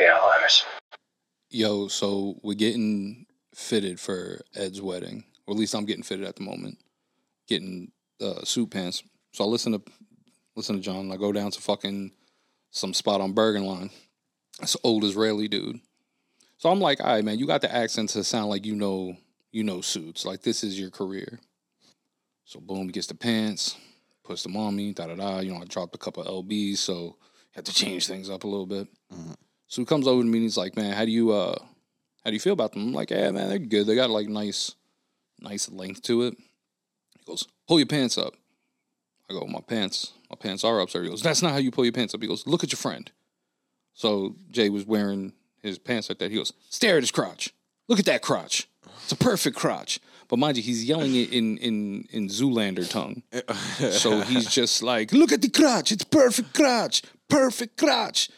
the Alzheimer's. Yo, so we're getting fitted for Ed's wedding, or at least I'm getting fitted at the moment. Getting uh, suit pants. So I listen to listen to John. I go down to fucking some spot on Bergenline. It's an old Israeli dude. So I'm like, all right, man, you got the accent to sound like you know you know suits. Like this is your career. So boom, he gets the pants, puts them on me, da da da. You know, I dropped a couple of LBs, so had to change things up a little bit. Mhm. So he comes over to me and he's like, man, how do you uh how do you feel about them? I'm like, yeah, man, they're good. They got like nice, nice length to it. He goes, pull your pants up. I go, my pants, my pants are up, sir. He goes, that's not how you pull your pants up. He goes, look at your friend. So Jay was wearing his pants like that. He goes, stare at his crotch. Look at that crotch. It's a perfect crotch. But mind you, he's yelling it in in in Zoolander tongue. So he's just like, look at the crotch. It's perfect crotch. Perfect crotch.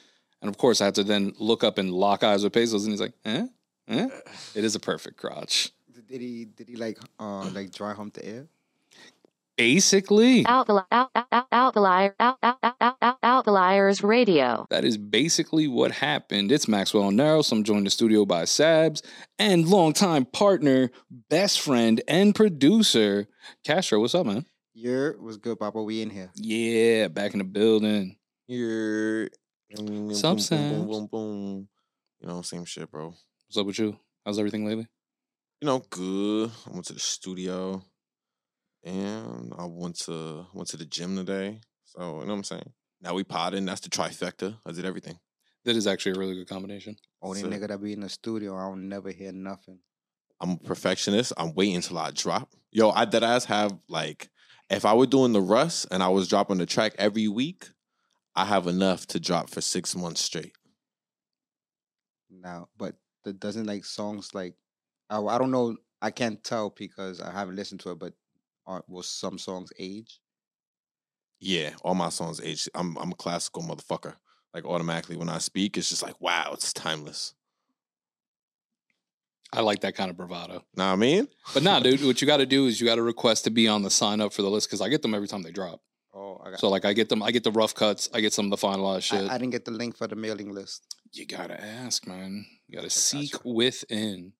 And of course, I had to then look up and lock eyes with Pesos, and he's like, eh? Eh? It is a perfect crotch. Did he did he like uh like dry hump the air? Basically, Out the out out out out the liar out out out out out out the liars radio. that is basically what happened. It's Maxwell and Naros. I'm joined in the studio by Sabz and longtime partner, best friend, and producer, Castro. What's up, man? Your was good, Papa. We in here. Yeah, back in the building. You're boom, Sup, boom, boom, Sam's? boom, boom, boom. You know, same shit, bro. What's up with you? How's everything lately? You know, good. I went to the studio, and I went to went to the gym today. So you know what I'm saying. Now we potting. That's the trifecta. I did everything. That is actually a really good combination. Oh, Only So- nigga that be in the studio, I don't never hear nothing. I'm a perfectionist. I'm waiting until I drop. Yo, I dead ass have like, if I were doing the Russ and I was dropping the track every week, I have enough to drop for six months straight. Now, but that doesn't like songs like I, I don't know. I can't tell because I haven't listened to it. But are will some songs age? Yeah, all my songs age. I'm I'm a classical motherfucker. Like automatically when I speak, it's just like wow, it's timeless. I like that kind of bravado. Know what I mean? But nah, dude, what you got to do is you got to request to be on the sign up for the list because I get them every time they drop. Oh, I got. So like I get them, I get the rough cuts, I get some of the finalized shit. I, I didn't get the link for the mailing list. you gotta ask, man. You gotta Gotcha. seek within.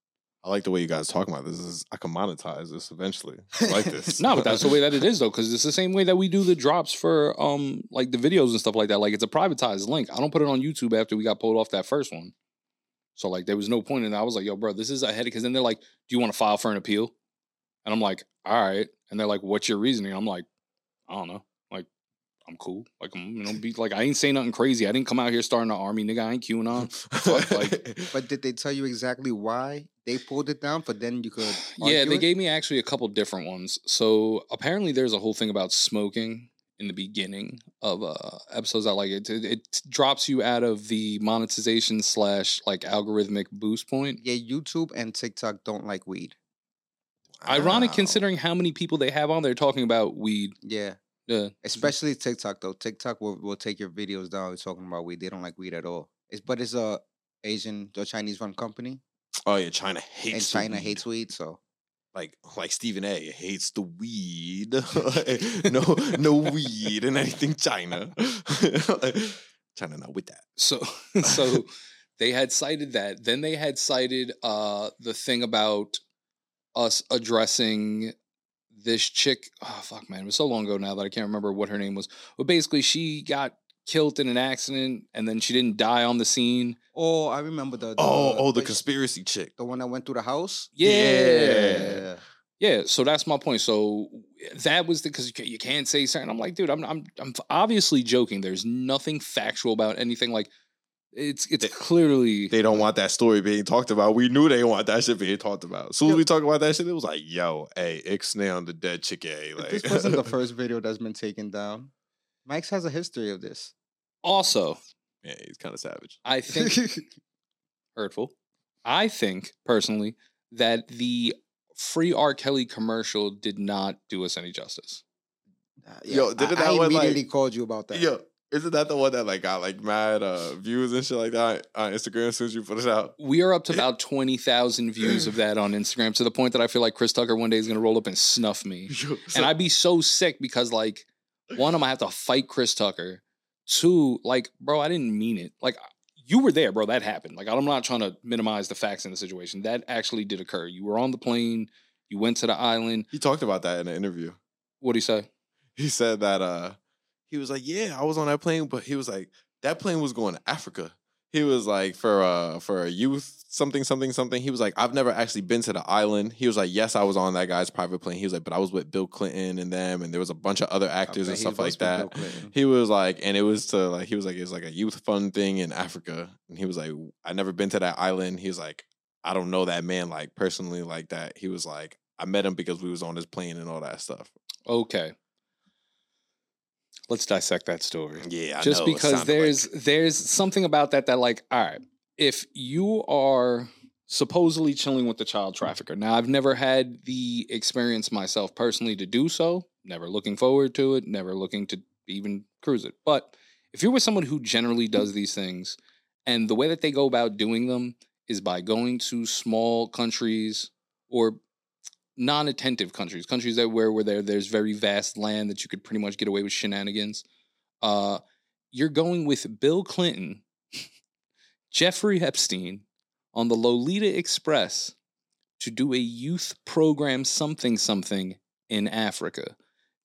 I like the way you guys talk about this. this is I can monetize this eventually. I like this. No, but that's the way that it is though, because it's the same way that we do the drops for um like the videos and stuff like that. Like it's a privatized link. I don't put it on YouTube after we got pulled off that first one. So like there was no point in that. I was like, yo, bro, this is a headache. Because then they're like, do you want to file for an appeal? And I'm like, all right. And they're like, what's your reasoning? I'm like, I don't know. I'm cool. Like, I'm, you know, be like, I ain't saying nothing crazy. I didn't come out here starting an army, nigga. I ain't QAnon. Fuck, like- But did they tell you exactly why they pulled it down? For then you could. Yeah, they it? gave me actually a couple different ones. So apparently, there's a whole thing about smoking in the beginning of uh, episodes. I like it. it. It drops you out of the monetization slash like algorithmic boost point. Yeah, YouTube and TikTok don't like weed. Ironic Wow. considering how many people they have on there talking about weed. Yeah, Yeah, especially TikTok though. TikTok will, will take your videos down talking about weed. They don't like weed at all. It's but it's a Asian or Chinese run company, Oh yeah, China hates and China weed. hates weed. So like like Stephen A. hates the weed. no no weed and anything China. China not with that. so so they had cited that. Then they had cited uh the thing about us addressing this chick. Oh fuck, man, it was so long ago now that I can't remember what her name was. But basically, she got killed in an accident, and then she didn't die on the scene. oh, I remember the, the Oh oh the wait, conspiracy chick. the one that went through the house. Yeah. Yeah, so that's my point. So that was the because you, you can't say certain. I'm like, dude, I'm I'm I'm obviously joking. There's nothing factual about anything. Like, it's it's They- clearly They don't want that story being talked about. We knew they didn't want that shit being talked about. As soon as we talk about that shit, it was like, yo, hey, Ixnay on the dead chick. eh, But Like this wasn't the first video that's been taken down. Mike's has a history of this. also. Yeah, he's kind of savage. I think hurtful. I think personally that the free R. Kelly commercial did not do us any justice. Uh, Yo, I- didn't I, that one, like- immediately called you about that. Yo, isn't that the one that like got like mad uh views and shit like that on Instagram as soon as you put it out? We are up to about 20,000 views of that on Instagram to the point that I feel like Chris Tucker one day is going to roll up and snuff me. So- and I'd be so sick because like one, I'm gonna have to fight Chris Tucker. Two, like, bro, I didn't mean it. Like, you were there, bro. That happened. Like I'm not trying to minimize the facts in the situation. That actually did occur. You were on the plane. You went to the island. He talked about that in an interview. What did he say? He said that uh he was like, Yeah, I was on that plane, but he was like, that plane was going to Africa. He was like for uh for a youth something something something. He was like, I've never actually been to the island. He was like, Yes, I was on that guy's private plane. He was like, but I was with Bill Clinton and them, and there was a bunch of other actors and stuff like that. He was like, and it was to like, he was like, it's like a youth fun thing in Africa. And he was like, I never been to that island. He was like, I don't know that man like personally like that. He was like, I met him because we was on his plane and all that stuff. Okay. Let's dissect that story. Yeah, I just know, because there's like- there's something about that that like all right if you are supposedly chilling with the child trafficker now i've never had the experience myself personally to do so never looking forward to it never looking to even cruise it but if you're with someone who generally does these things and the way that they go about doing them is by going to small countries or non-attentive countries countries that where where there there's very vast land that you could pretty much get away with shenanigans uh you're going with Bill Clinton, Jeffrey Epstein on the Lolita Express to do a youth program something something in Africa.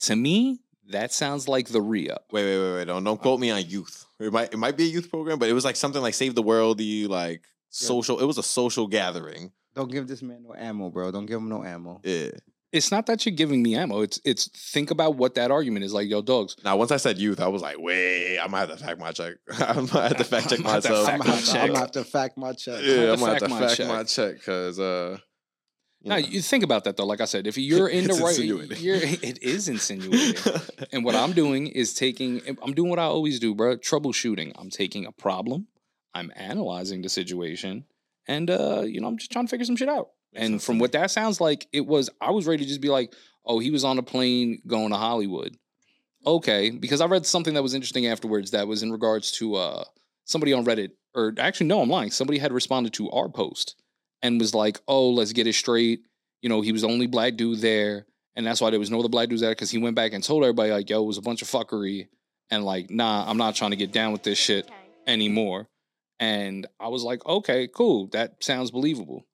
To me, that sounds like the re-up. Wait, wait, wait, wait! Don't don't quote me on youth. It might it might be a youth program, but it was like something like Save the World. Worldy, like social. It was a social gathering. Don't give this man no ammo, bro. Don't give him no ammo. Yeah. It's not that you're giving me ammo. It's it's think about what that argument is like, yo, dogs. Now, once I said youth, I was like, wait, I might have to fact my check. I might have to fact check I'm gonna have to myself. I'm gonna have to- I'm gonna have to fact my check. Yeah, I'm gonna have to fact my check. because uh, you Now know. you think about that though. Like I said, if you're in the right, insinuating. you're, it is insinuating. And what I'm doing is taking, I'm doing what I always do, bro. Troubleshooting. I'm taking a problem, I'm analyzing the situation, and uh, you know, I'm just trying to figure some shit out. Makes and from what that sounds like, it was I was ready to just be like, oh, he was on a plane going to Hollywood. Okay, because I read something that was interesting afterwards that was in regards to uh somebody on Reddit, or actually no, I'm lying. Somebody had responded to our post and was like, oh, let's get it straight. You know, he was the only black dude there and that's why there was no other black dudes there because he went back and told everybody like, "Yo, it was a bunch of fuckery," and like, "Nah, I'm not trying to get down with this shit anymore." And I was like, "Okay, cool, that sounds believable."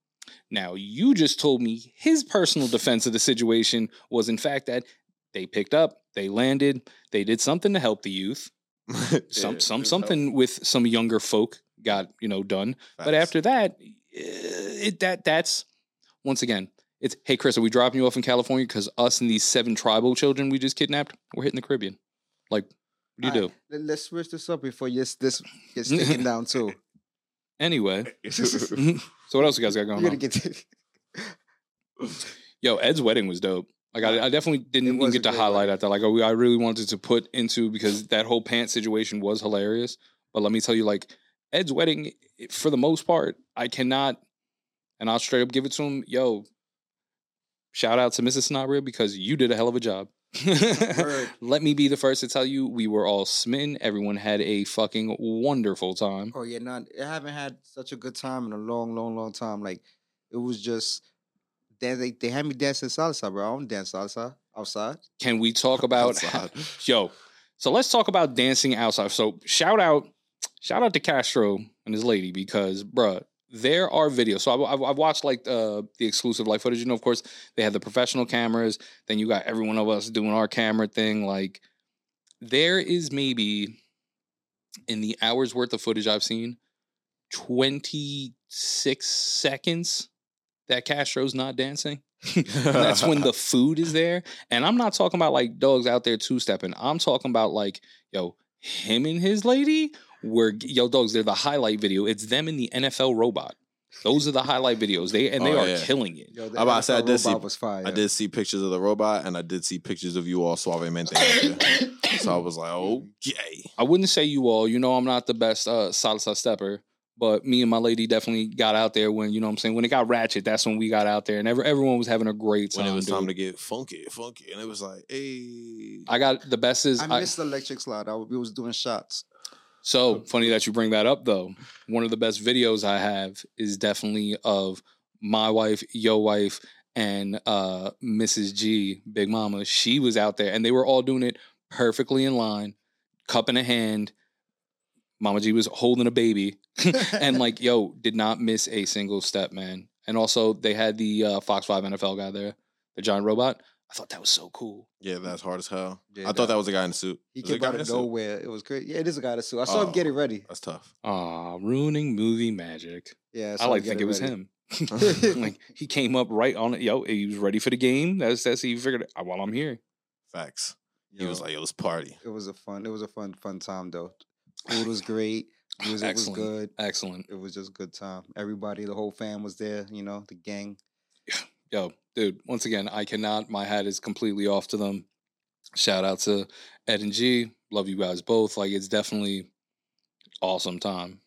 Now you just told me his personal defense of the situation was in fact that they picked up, they landed, they did something to help the youth, some some something with some younger folk got you know done. helpful. But after that, eh, it that that's once again, it's hey Chris, are we dropping you off in California because us and these seven tribal children we just kidnapped, we're hitting the Caribbean. Like, what do you do? Let- Let's switch this up before this this gets taken down too. Anyway, so what else you guys got going on? to, Yo, Ed's wedding was dope. Like I, I definitely didn't even get to highlight at that. Like I, I really wanted to put into because that whole pants situation was hilarious. But let me tell you, like Ed's wedding, for the most part, I cannot, and I'll straight up give it to him. Yo, shout out to Mrs. Snobria because you did a hell of a job. Let me be the first to tell you, we were all smitten. Everyone had a fucking wonderful time. oh yeah, not I haven't had such a good time in a long, long, long time. Like it was just dan- they they had me dancing salsa, bro. I don't dance salsa outside. Can we talk about yo? So let's talk about dancing outside. So shout out, shout out to Castro and his lady because, bruh, there are videos. So I've, I've, I've watched like uh, the exclusive like footage. You know, of course, they have the professional cameras. Then you got every one of us doing our camera thing. Like there is maybe in the hours worth of footage I've seen, twenty six seconds that Castro's not dancing. That's when the food is there. And I'm not talking about like dogs out there two stepping. I'm talking about like, yo, him and his lady were yo dogs, they're the highlight video. It's them in the NFL robot. Those are the highlight videos. They and they Oh, are yeah. killing it. Yo, the I'm about to say, I did see- was fire. I did see pictures of the robot and I did see pictures of you all suavemente. out there. so I was like, okay. I wouldn't say you all, you know, I'm not the best uh salsa stepper, but me and my lady definitely got out there when, you know what I'm saying, when it got ratchet, that's when we got out there and every, everyone was having a great time. When it was time to get funky, funky, and it was like, hey, I got the best is I I- missed the electric slide. I, we was doing shots. So funny that you bring that up, though. One of the best videos I have is definitely of my wife, your wife, and uh, Mrs. G, Big Mama. She was out there, and they were all doing it perfectly in line, cup in a hand. Mama G was holding a baby, and like, yo, did not miss a single step, man. And also, they had the uh, Fox Five NFL guy there, the giant robot. I thought that was so cool. Yeah, that's hard as hell. Yeah, I thought that- that was a guy in a suit. He Was it came out in a of suit? nowhere. It was great. Yeah, it is a guy to sue. I saw him Oh. getting ready. That's tough. Ah, ruining movie magic. Yeah, I saw him like to think getting it was ready. him. like he came up right on it. Yo, he was ready for the game. That's that's he figured. It, while I'm here, Facts. He was like, "Yo, let's party." it was a fun. It was a fun, fun time though. Food was great. Music was good. excellent. It was just good time. Everybody, the whole fam was there. You know, the gang. Yo, dude. Once again, I cannot. My hat is completely off to them. Shout out to Ed and G. Love you guys both. Like it's definitely awesome time,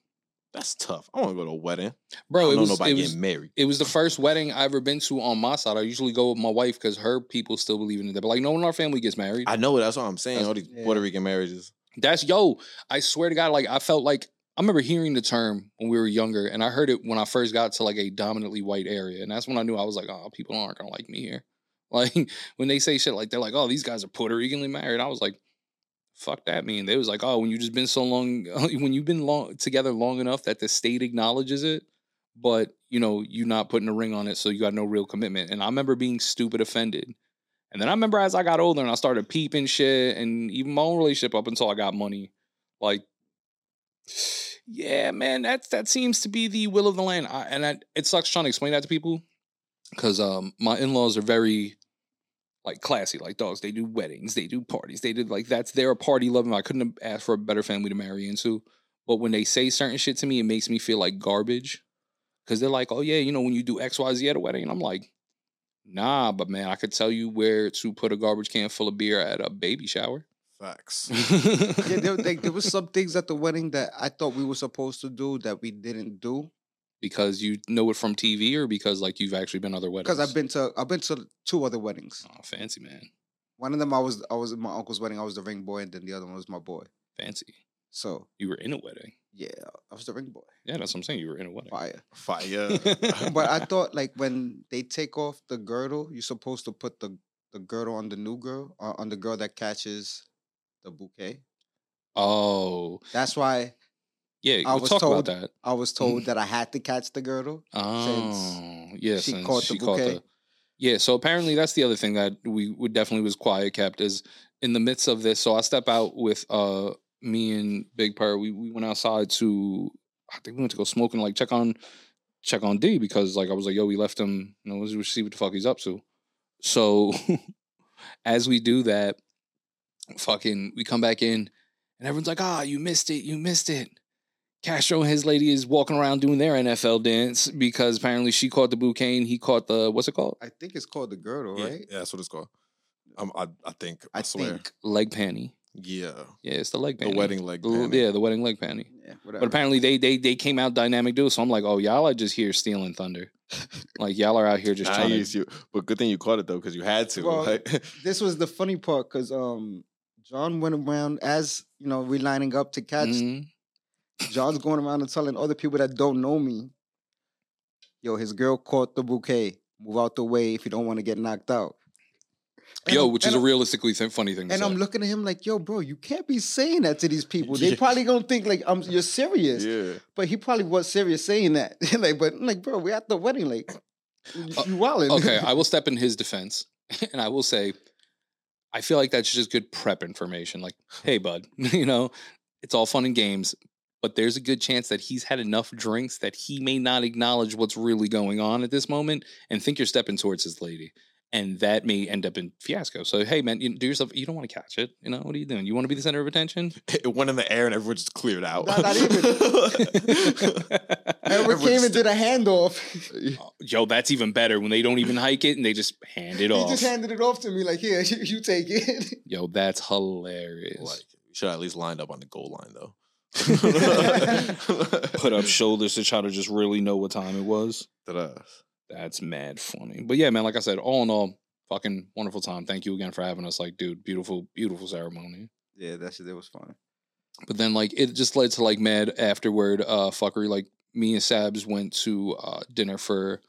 That's tough. I want to go to a wedding. bro. I It don't know was nobody it was getting married. it was the first wedding I ever been to on my side. I usually go with my wife because her people still believe in it. But like, no one in our family gets married. I know. That's what I'm saying. That's- All these yeah. Puerto Rican marriages. That's yo. I swear to God, like I felt like I remember hearing the term when we were younger, and I heard it when I first got to like a dominantly white area, and that's when I knew I was like, oh, people aren't gonna like me here. Like when they say shit like they're like, oh, these guys are Puerto Ricanly married. I was like, fuck that mean. They was like, oh, when you just been so long, when you've been long together long enough that the state acknowledges it, but you know you're not putting a ring on it, so you got no real commitment. And I remember being stupid offended. And then I remember as I got older and I started peeping shit and even my own relationship up until I got money. Like, yeah, man, that that seems to be the will of the land. I, and I, it sucks trying to explain that to people because um, my in laws are very like classy, like dogs. They do weddings, they do parties, they did like that's their party loving. I couldn't have asked for a better family to marry into. But when they say certain shit to me, it makes me feel like garbage because they're like, oh yeah, you know, when you do X Y Z at a wedding, and I'm like. Nah, but man, I could tell you where to put a garbage can full of beer at a baby shower. Facts. Yeah, there, like, there was some things at the wedding that I thought we were supposed to do that we didn't do. because you know it from TV or because like you've actually been other weddings? Because I've been to I've been to two other weddings. oh, fancy man, One of them I was I was at my uncle's wedding. I was the ring boy, and then the other one was my boy. fancy. So You were in a wedding. yeah, I was the ring boy. Yeah, that's what I'm saying. You were in a wedding. Fire. Fire. But I thought like when they take off the girdle, you're supposed to put the the girdle on the new girl, uh, on the girl that catches the bouquet. oh, That's why yeah. I we'll was talk told about that. I was told that I had to catch the girdle. Oh, yeah. she since caught the bouquet. Yeah, so apparently that's the other thing that we would definitely was quiet kept is in the midst of this. So I step out with uh me and Big Purr. We we went outside to I think we went to go smoke and like check on check on D because like I was like, yo, we left him, you know, let's see what the fuck he's up to. So as we do that, fucking we come back in and everyone's like, ah, you missed it, you missed it. Castro and his lady is walking around doing their NFL dance because apparently she caught the bouquet and he caught the what's it called? I think it's called the girdle, yeah, right? yeah, that's what it's called. Um, I, I think. I, I swear. think. Leg panty. Yeah. Yeah, it's the leg panty. The wedding leg The panty. Yeah, the wedding leg panty. Yeah, whatever. But apparently they they they came out dynamic duo. So I'm like, oh y'all are just here stealing thunder. like y'all are out here just trying Nice. to. You, but good thing you caught it though, because you had to. Well, like- this was the funny part because um John went around as you know we lining up to catch. Mhm. John's going around and telling other people that don't know me, yo, his girl caught the bouquet. Move out the way if you don't want to get knocked out. And Yo, which is a realistically funny thing And say. I'm looking at him like, yo, bro, you can't be saying that to these people. They Yeah. probably gonna think like I'm you're serious. yeah. But he probably was serious saying that. like, but I'm like, bro, we at the wedding, like you, Uh, wildin'. okay, I will step in his defense, and I will say, I feel like that's just good prep information. Like, hey, bud, you know, it's all fun and games, but there's a good chance that he's had enough drinks that he may not acknowledge what's really going on at this moment and think you're stepping towards his lady. And that may end up in fiasco. So, hey, man, you do yourself. You don't want to catch it. You know what are you doing? You want to be the center of attention? It went in the air and everyone just cleared out. Not- not even. And we Everyone came and just- did a handoff. Oh, yo, that's even better when they don't even hike it and they just hand it he off. just handed it off to me, like, here, you, you take it. Yo, that's hilarious. Like, you should at least lined up on the goal line though. put up shoulders to try to just really know what time it was. Ta-da. That's mad funny. But yeah, man, like I said, all in all, fucking wonderful time. Thank you again for having us. Like, dude, beautiful, beautiful ceremony. Yeah, that shit, it was fun. But then like it just led to like mad afterward uh fuckery. Like me and Sabz went to uh dinner for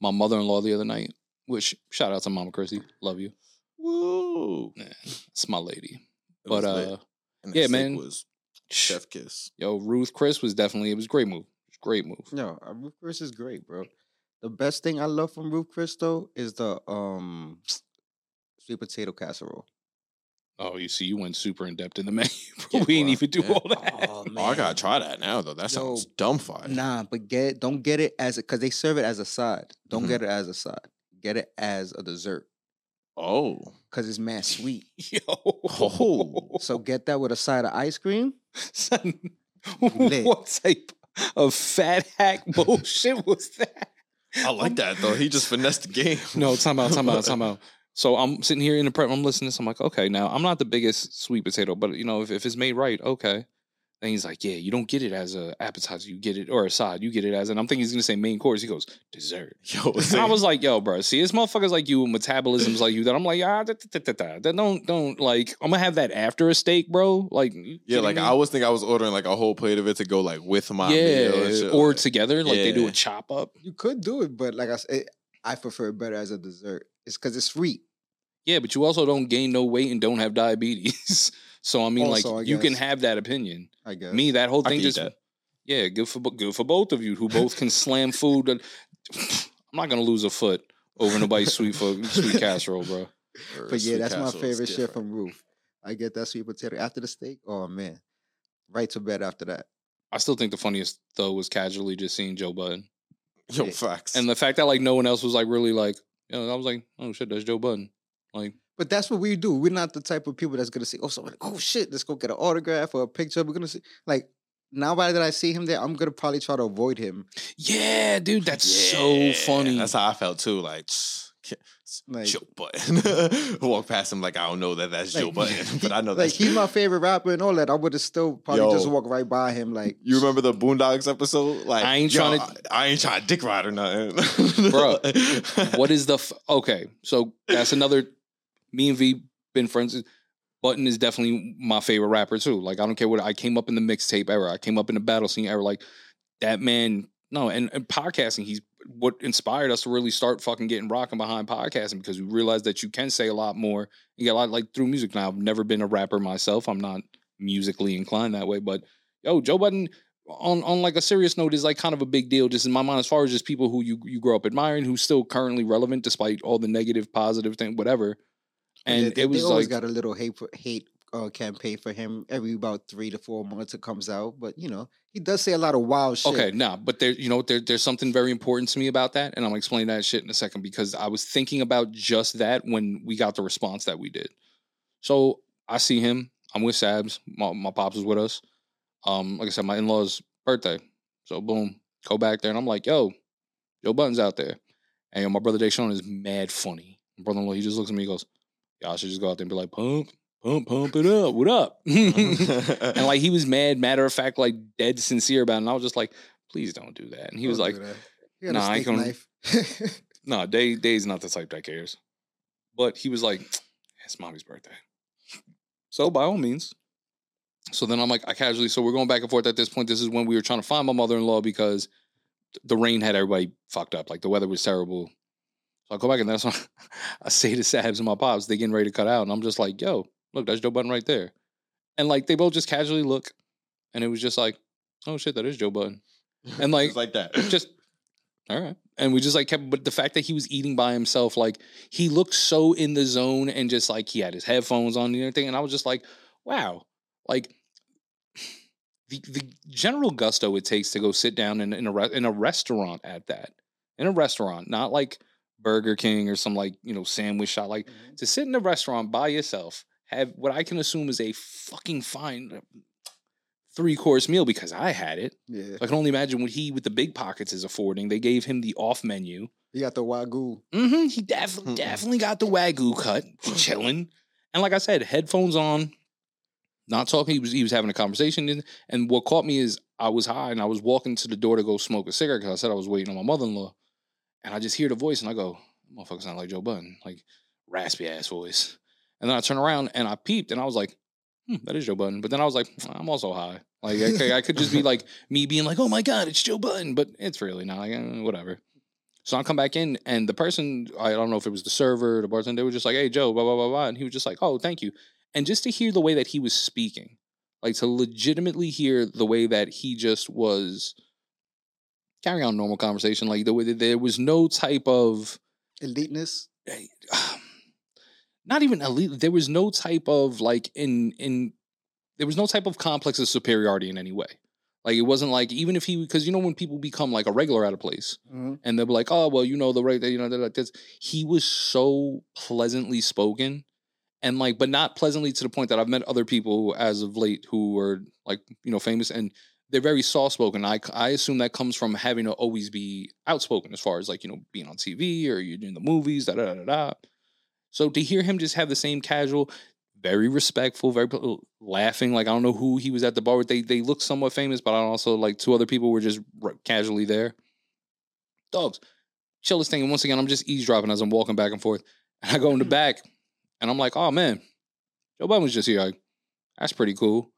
my mother in law the other night. Which shout out to Mama Chrissy. Love you. Woo. Yeah, it's my lady. It But uh yeah, man. Was Chef kiss. Yo, Ruth Chris was definitely it was a great move. It was a great move. No, uh, Ruth Chris is great, bro. The best thing I love from Ruth Chris though is the um sweet potato casserole. Oh, you see, you went super in depth in the menu. bro. Yeah, we didn't even do Yeah. all that. Oh, Oh, I gotta try that now though. That Yo, sounds dumb fire. Nah, but get don't get it as a because they serve it as a side. Don't Mhm. get it as a side. Get it as a dessert Oh. because it's mad sweet. Yo. Oh. So get that with a side of ice cream. Son, what type of fat hack bullshit was that? I like that though. He just finessed the game. No, time out, time out, time out. So I'm sitting here in the prep. I'm listening to this. I'm like, okay, now I'm not the biggest sweet potato, but you know, if, if it's made right, okay. Then he's like, yeah, you don't get it as a appetizer, you get it or a side, you get it as, and I'm thinking he's gonna say main course. He goes dessert. Yo, And I was like, yo, bro, see, it's motherfuckers like you with metabolisms like you that I'm like, ah, da, da, da, da, da, don't, don't, like, I'm gonna have that after a steak, bro. Like, yeah, like me? I was think I was ordering like a whole plate of it to go like with my yeah, meal shit, or like- together, like they do a chop up. You could do it, but like I said, I prefer it better as a dessert. It's because it's sweet. Yeah, but you also don't gain no weight and don't have diabetes. so I mean, Also, I like, you can have that opinion. I guess Me, that whole thing just yeah, good for good for both of you who both can slam food. I'm not gonna lose a foot over nobody's sweet fo- sweet casserole, bro. Or But yeah, that's my favorite shit from Ruth. I get that sweet potato after the steak. Oh man, right to bed after that. I still think the funniest though was casually just seeing Joe Budden. Yo, Yeah. facts. And the fact that like no one else was like really like, you know, I was like, oh shit, that's Joe Budden. Like, But that's what we do. We're not the type of people that's gonna say, "Oh, someone, oh shit, let's go get an autograph or a picture." We're gonna see, like, now that I see him there, I'm gonna probably try to avoid him. yeah, dude, that's so funny. That's how I felt too. Like, Like- Joe Budden. Walk past him like I don't know that that's Joe Like, Budden, but I know like he's my favorite rapper and all that. I would have still probably just Yo. walk right by him. Like, You remember the Boondocks episode? Like I ain't yo, tryna- I, I ain't trying to dick ride or nothing, Bro, what is the f- okay? So that's another. Me and V been friends. Budden is definitely my favorite rapper too. Like I don't care what I came up in the mixtape era. I came up in the battle scene era. Like that man. No, and, and podcasting. He's what inspired us to really start fucking getting rocking behind podcasting because we realized that you can say a lot more. You get a lot like through music. Now I've never been a rapper myself. I'm not musically inclined that way, but yo, Joe Budden on on like a serious note is like kind of a big deal just in my mind as far as just people who you you grow up admiring who's still currently relevant despite all the negative positive thing whatever and they, they- it was they always like got a little hate for, hate uh, campaign for him every about three to four months it comes out. But you know, he does say a lot of wild shit. okay nah but there you know there, there's something very important to me about that and i'm gonna explain that shit in a second because i was thinking about just that when we got the response that we did so i see him i'm with sabz my, my pops is with us um like i said my in-laws birthday so boom go back there and i'm like yo joe budden's out there and yo, my brother Deshaun is mad funny my brother-in-law he just looks at me and goes y'all should just go out there and be like pump pump pump it up what up and like he was mad, matter of fact, like dead sincere about it. And I was just like, please don't do that. And he was Don't like, do that. He got "Nah, I knife. no, Day Day's not the type that cares. But he was like, it's mommy's birthday. So by all means. So then I'm like, I casually, so we're going back and forth at this point. This is when we were trying to find my mother-in-law because the rain had everybody fucked up. Like the weather was terrible. So I go back and that's when I say to Sabz and my pops, they getting ready to cut out. And I'm just like, yo, look, that's Joe Budden right there. And like they both just casually look. And it was just like, oh shit, that is Joe Budden. And like, like that. just all right. And we just like kept, but the fact that he was eating by himself, like he looked so in the zone and just like he had his headphones on and everything. And I was just like, wow, like the the general gusto it takes to go sit down in, in a re- in a restaurant at that in a restaurant, not like Burger King or some like you know sandwich shop, like to sit in a restaurant by yourself, have what I can assume is a fucking fine three course meal because I had it. yeah, I can only imagine what he with the big pockets is affording. They gave him the off menu. he got the wagyu. Mm-hmm. He definitely definitely got the wagyu cut, chilling. And like I said, headphones on, not talking. He was he was having a conversation. And, and what caught me is I was high and I was walking to the door to go smoke a cigarette because I said I was waiting on my mother in law. And I just hear the voice and I go, "Motherfucker sound like Joe Budden, like raspy ass voice." And then I turn around and I peeped and I was like, hmm, "That is Joe Budden." But then I was like, "I'm also high." Like okay, I could just be like me being like, "Oh my god, it's Joe Budden," but it's really not. Like, eh, whatever. So I come back in, and the person I don't know if it was the server, the bartender, they were just like, "Hey Joe," blah blah blah blah, and he was just like, "Oh, thank you." And just to hear the way that he was speaking, like to legitimately hear the way that he just was carrying on normal conversation, like the way that there was no type of Eliteness. not even elite. There was no type of like in in there was no type of complex of superiority in any way. Like it wasn't like even if he because you know when people become like a regular at a place Mhm. and they'll be like, oh well, you know the right, you know like this. He was so pleasantly spoken, and like, but not pleasantly to the point that I've met other people as of late who were like you know famous and they're very soft spoken. I I assume that comes from having to always be outspoken as far as like you know being on TV or you're in the movies, da da da da. da. So to hear him just have the same casual, very respectful, very laughing. Like I don't know who he was at the bar with. They they look somewhat famous, but I also like two other people were just r- casually there. Dogs, chillest thing. And once again, I'm just eavesdropping as I'm walking back and forth. And I go in the mm-hmm. back, and I'm like, oh man, Joe Biden was just here. Like, that's pretty cool.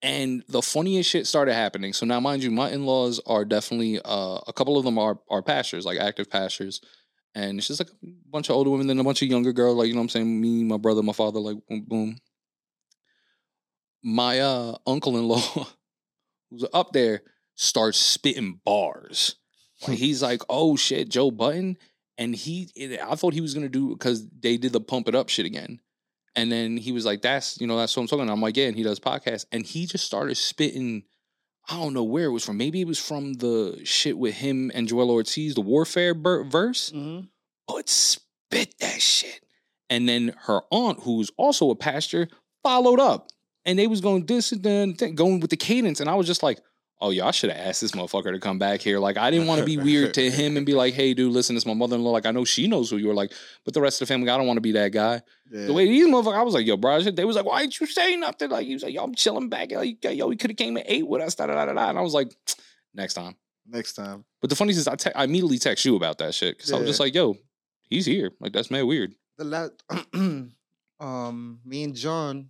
And the funniest shit started happening. So now, mind you, my in-laws are definitely uh, a couple of them are are pastors, like active pastors. And it's just like a bunch of older women, then a bunch of younger girls, like you know what I'm saying, me, my brother, my father, like boom, boom. My uh uncle-in-law who's up there starts spitting bars. Like he's like, oh shit, Joe Budden. And he I thought he was gonna do because they did the pump it up shit again. And then he was like, that's you know, that's what I'm talking about. I'm like, yeah, and he does podcasts. And he just started spitting. I don't know where it was from. Maybe it was from the shit with him and Joel Ortiz, the warfare ber- verse Mhm. but spit that shit. And then her aunt, who's also a pastor, followed up. And they was going this and then going with the cadence. And I was just like, oh y'all should have asked this motherfucker to come back here. Like I didn't want to be weird to him and be like, hey dude, listen, it's my mother-in-law. Like I know she knows who you are. Like, but the rest of the family, I don't want to be that guy. Yeah. The way these motherfuckers, I was like, yo, bro, they was like, why ain't you saying nothing? Like, you was like, yo, I'm chilling back. Like, yo, he could have came and ate with us. Da, da, da, da, da. And I was like, next time. Next time. But the funniest is I, te- I immediately text you about that shit because I was just like, yo, he's here. Like that's mad weird. The last, um, me and John,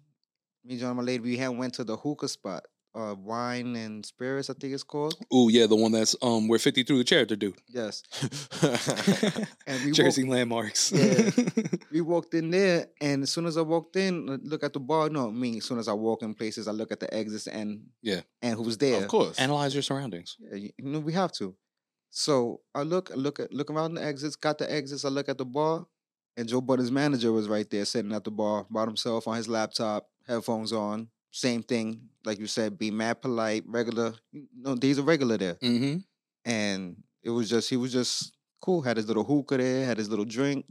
me and John, my lady, we had went to the hookah spot, uh, wine and spirits, I think it's called. Oh yeah, the one that's um where fifty threw the chair at the dude. Yes. And we Jersey landmarks. Yeah. we walked in there, and as soon as I walked in, uh, look at the bar. No, me. As soon as I walk in places, I look at the exits and Yeah. and who's there. of course. Analyze your surroundings. Yeah, you you know we have to. So I look, I look at, look around the exits. Got the exits. I look at the bar, and Joe Budden's manager was right there, sitting at the bar by himself on his laptop, headphones on. Same thing, like you said, be mad polite, regular. You know, he's a regular there, Mm-hmm. and it was just he was just cool. Had his little hookah there, had his little drink.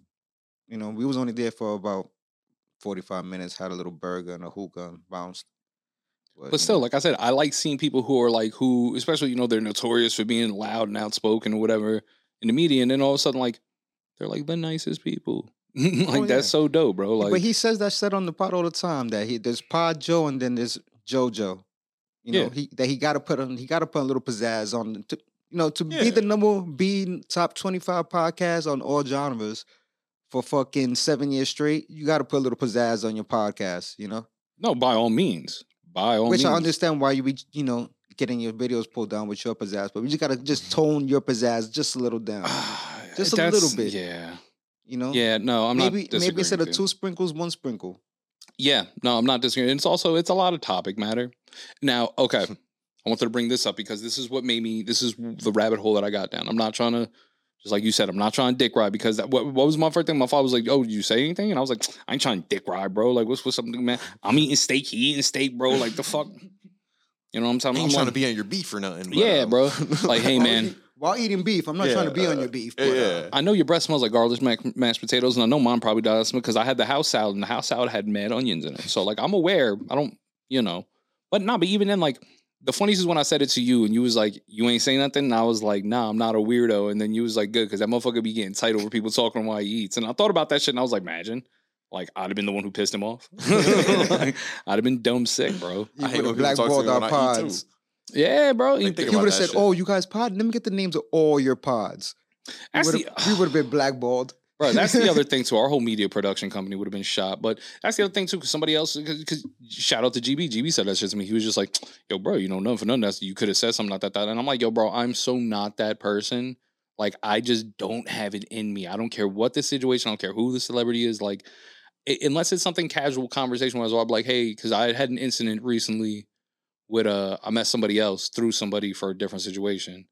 You know, we was only there for about forty five minutes. Had a little burger and a hookah and bounced. But you still, know, like I said, I like seeing people who are like who, especially you know, they're notorious for being loud and outspoken or whatever in the media, and then all of a sudden, like they're like the nicest people. like Oh, yeah. that's so dope, bro. Like but he says that shit on the pod all the time. That he there's Pod Joe and then there's JoJo. You know, Yeah. he that he got to put on. He got to put a little pizzazz on. To, you know, to be the number be top twenty five podcast on all genres for fucking seven years straight. You got to put a little pizzazz on your podcast. You know, no, by all means, by all which means. I understand why you be you know getting your videos pulled down with your pizzazz, but we just got to just tone your pizzazz just a little down. Just a little bit. Yeah, You know, yeah. No, I'm maybe not. maybe instead of two sprinkles, one sprinkle. Yeah, no, I'm not disagreeing. It's also it's a lot of topic matter. Now, okay, I wanted to bring this up because this is what made me. This is the rabbit hole that I got down. I'm not trying to, just like you said, I'm not trying to dick ride because that, what, what was my first thing? My father was like, "Oh, did you say anything?" And I was like, "I ain't trying to dick ride, bro. Like, what's what's something, man? I'm eating steak. He eating steak, bro. Like the fuck." You know what I'm I talking ain't about? trying I'm to like, be on your beef or nothing. but, Yeah, um, bro. Like, hey, man. Eat- While eating beef, I'm not trying to be on your uh, beef. But, uh, yeah. I know your breath smells like garlic mac- mashed potatoes, and I know mine probably does because I had the house salad, and the house salad had mad onions in it. So like I'm aware. I don't, you know, but nah. But even then, like the funniest is when I said it to you, and you was like, "You ain't saying nothing." And I was like, "Nah, I'm not a weirdo." And then you was like, "Good," because that motherfucker be getting tight over people talking while he eats. And I thought about that shit, and I was like, "Imagine." Like I'd have been the one who pissed him off. Like, I'd have been dumb sick, bro. you I hate when have people talk to blackballed me when I eat, too. Yeah, bro. Like, You- He would have said, shit. "Oh, you guys pod. Let me get the names of all your pods." We that's would have uh, we would have been blackballed. Bro, that's the other thing too. Our whole media production company would have been shot. But that's the other thing too, because somebody else, because shout out to GB. GB said that shit to me. He was just like, yo, bro, you know, nothing for nothing. That's, you could have said something like that, that. And I'm like, yo, bro, I'm so not that person. Like, I just don't have it in me. I don't care what the situation, I don't care who the celebrity is. Like, i- unless it's something casual conversation where I'll be like, hey, because I had an incident recently with uh I met somebody else through somebody for a different situation.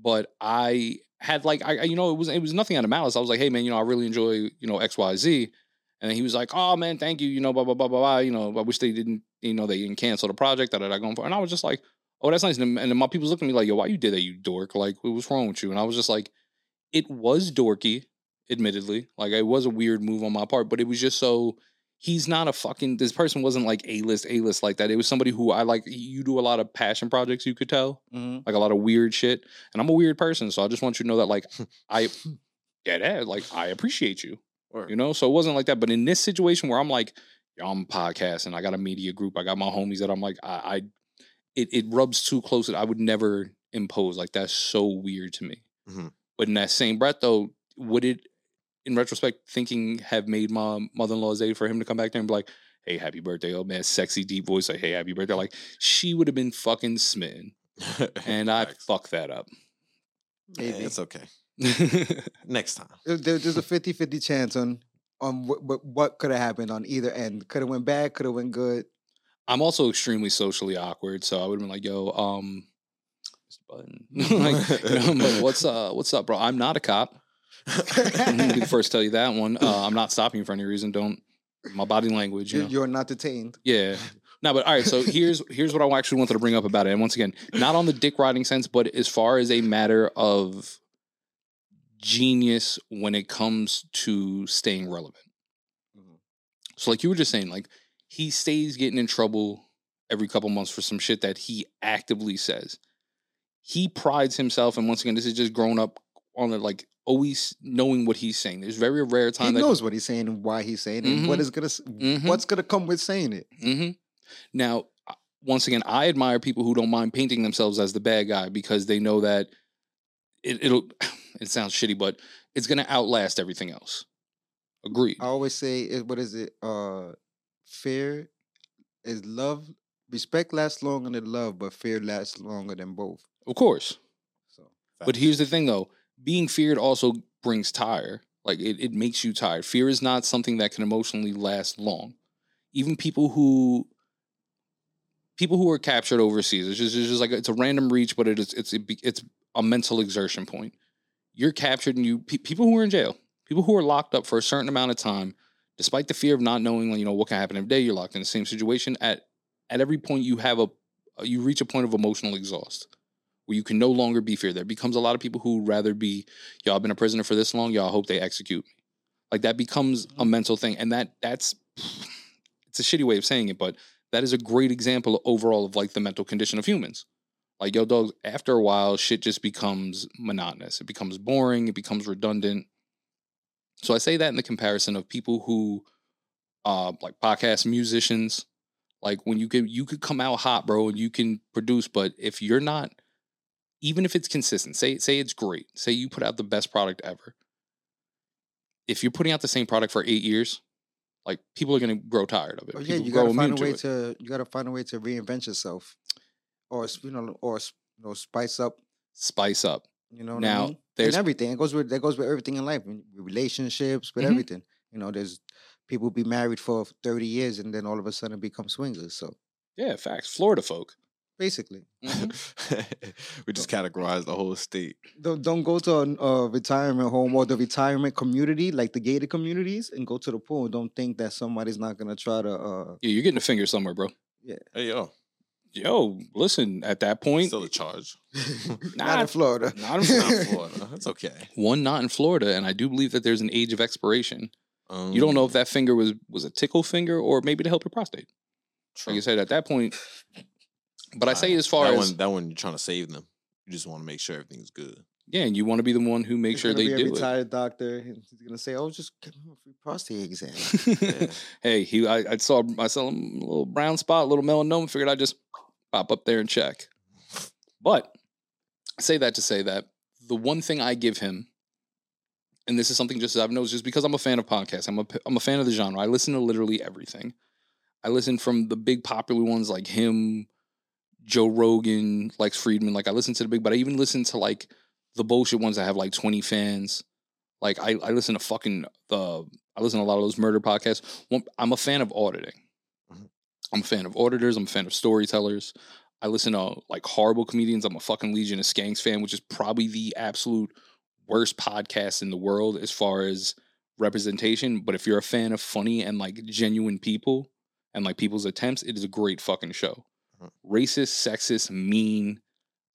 But I had like I you know, it was it was nothing out of malice. I was like, hey man, you know, I really enjoy, you know, XYZ. And then he was like, "Oh man, thank you. You know, blah blah blah blah blah. You know, I wish they didn't. You know, they didn't cancel the project that I going for." And I was just like, "Oh, that's nice." And then, my people's looking at me like, "Yo, why you did that, you dork? Like, what was wrong with you?" And I was just like, "It was dorky, admittedly. Like, it was a weird move on my part, but it was just so." He's not a fucking. This person wasn't like a list, a list like that. It was somebody who I like. You do a lot of passion projects. You could tell Mhm. like a lot of weird shit. And I'm a weird person, so I just want you to know that like I yeah, that, like I appreciate you. You know? So it wasn't like that. But in this situation where I'm like, I'm podcasting, I got a media group, I got my homies that I'm like, I, I it, it rubs too close. That i would never impose. Like that's so weird to me. Mhm. But in that same breath though, would it in retrospect thinking have made my mother-in-law's day for him to come back there and be like, hey, happy birthday, old man, sexy deep voice, like, hey, happy birthday. Like she would have been fucking smitten. And I Facts. fucked that up. Yeah, Maybe. it's okay. Next time. There- there- there's a 50-50 chance on on what what, what could have happened on either end. Could have went bad. Could have went good. I'm also extremely socially awkward, so I would have been like, "Yo, um, Mr. Budden, like, you know, like, what's uh, what's up, bro? I'm not a cop. I'm gonna be the first to tell you that one. Uh, I'm not stopping you for any reason. Don't my body language, you. You're not detained. Yeah. No, but all right. So here's here's what I actually wanted to bring up about it. And once again, not on the dick riding sense, but as far as a matter of genius when it comes to staying relevant. Mhm. So like you were just saying, like he stays getting in trouble every couple months for some shit that he actively says. He prides himself, and once again, this is just grown up on the like always knowing what he's saying. There's very rare He time that He knows what he's saying and why he's saying it. And what Mhm. gonna s- Mhm. what's gonna come with saying it. hmm Now, once again, I admire people who don't mind painting themselves as the bad guy because they know that it, it'll. It sounds shitty, but it's gonna outlast everything else. Agreed. I always say, it, what is it? Uh, fear is love. Respect lasts longer than love, but fear lasts longer than both. Of course. So But here's the thing, though: being feared also brings tire. Like it, it makes you tired. Fear is not something that can emotionally last long. Even people who people who are captured overseas, it's just, it's just like it's a random reach, but it is it's it's a mental exertion point. You're captured, and you pe- people who are in jail, people who are locked up for a certain amount of time, despite the fear of not knowing, you know, what can happen every day. You're locked in the same situation. At at every point, you have a you reach a point of emotional exhaust where you can no longer be feared. There becomes a lot of people who rather be, y'all been a prisoner for this long, y'all hope they execute me. Like that becomes a mental thing. And that that's it's a shitty way of saying it, but that is a great example overall of like the mental condition of humans. Like yo, dogs, after a while, shit just becomes monotonous. It becomes boring, it becomes redundant. So I say that in the comparison of people who uh like podcast musicians, like when you could you could come out hot, bro, and you can produce, but if you're not even if it's consistent, say say it's great, say you put out the best product ever. If you're putting out the same product for eight years, like people are gonna grow tired of it. Oh, yeah, People you gotta find a way it. to you gotta find a way to reinvent yourself, or you know, or you know, spice up. spice up. You know, Now, I mean? there's- and everything. It goes with that goes with everything in life, relationships, with Mhm. everything. You know, there's people be married for thirty years and then all of a sudden become swingers. So Yeah, facts. Florida folk. Basically, we just categorize the whole state. don't don't go to a, a retirement home or the retirement community like the gated communities and go to the pool. Don't think that somebody's not gonna try to. uh Yeah, you're getting a finger somewhere, bro. Yeah. Hey yo, Yo, listen, at that point, still a charge. Not Nah, in Florida. not in Florida. Florida. That's okay. one not in Florida, and I do believe that there's an age of expiration. Um, You don't know if that finger was was a tickle finger or maybe to help your prostate. Like True. I said, at that point. But I say as far that as one, that one, you're trying to save them. You just want to make sure everything's good. yeah, and you want to be the one who makes sure they be a do it. retired doctor. and He's gonna say, "Oh, just give him a free prostate exam." hey, he I, I saw I saw him a little brown spot, a little melanoma. Figured I'd just pop up there and check. But I say that to say that the one thing I give him, and this is something just I've noticed, just because I'm a fan of podcasts, I'm a I'm a fan of the genre. I listen to literally everything. I listen from the big popular ones like him, Joe Rogan, Lex Fridman. Like I listen to the big, but I even listen to like the bullshit ones that have like 20 fans, Like I, I listen to fucking the I listen to a lot of those murder podcasts. I'm a fan of auditing. Mhm. I'm a fan of auditors. I'm a fan of storytellers. I listen to like horrible comedians. I'm a fucking Legion of Skanks fan, which is probably the absolute worst podcast in the world as far as representation. But if you're a fan of funny and like genuine people and like people's attempts, it is a great fucking show. Racist, sexist, mean,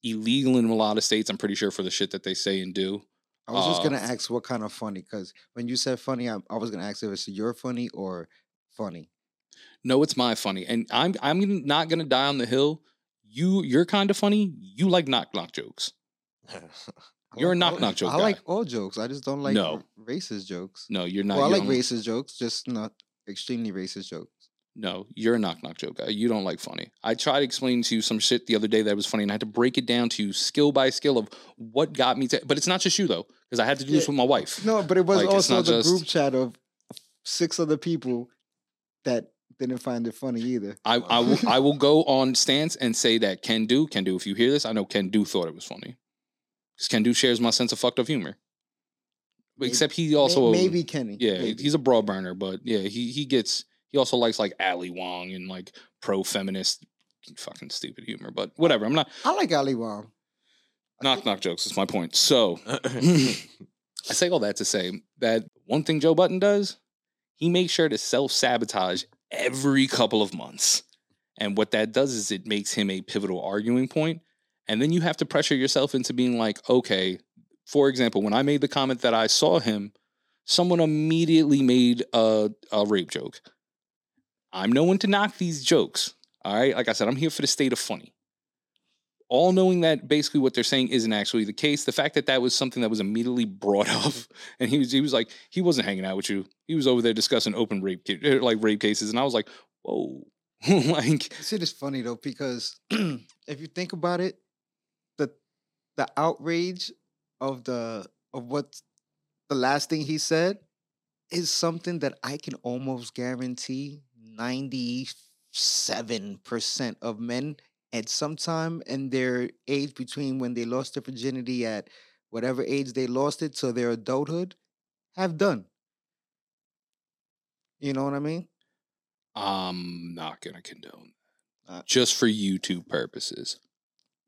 illegal in a lot of states. I'm pretty sure for the shit that they say and do. I was just Uh, gonna ask what kind of funny, because when you said funny, I, I was gonna ask if it's your funny or funny. No, it's my funny, and I'm I'm not gonna die on the hill. You you're kind of funny. You like knock knock jokes. You're a knock knock joke I guy. like all jokes. I just don't like No. racist jokes. No, you're not. well, I like racist jokes, just not extremely racist jokes. No, you're a knock knock joke guy. You don't like funny. I tried explaining to you some shit the other day that was funny, and I had to break it down to you skill by skill of what got me to. But it's not just you though, because I had to do this with my wife. No, but it was Like, it's also not the just- group chat of six other people that didn't find it funny either. I, I will I will go on stance and say that Ken Do Ken Do. If you hear this, I know Ken Do thought it was funny because Ken Do shares my sense of fucked up humor. Maybe- Except he May- also maybe Kenny. Yeah, maybe. he's a broad burner, but yeah, he he gets he also likes like Ali Wong and like pro feminist fucking stupid humor. But whatever, I'm not I like Ali Wong. knock knock jokes. Is my point. So I say all that to say that one thing Joe Budden does, he makes sure to self sabotage every couple of months, and what that does is it makes him a pivotal arguing point. point, and then you have to pressure yourself into being like, okay. For example, when I made the comment that I saw him, someone immediately made a, a rape joke. I'm no one to knock these jokes. All right. Like I said, I'm here for the state of funny. All knowing that basically what they're saying isn't actually the case. The fact that that was something that was immediately brought up, and he was he was like he wasn't hanging out with you. He was over there discussing open rape er, like rape cases, and I was like, whoa, like See, it's funny though because if you think about it, the the outrage of the of what the last thing he said is something that I can almost guarantee ninety seven percent of men at some time in their age between when they lost their virginity at whatever age they lost it to their adulthood have done. You know what I mean? I'm not gonna condone Uh, that. Just for YouTube purposes.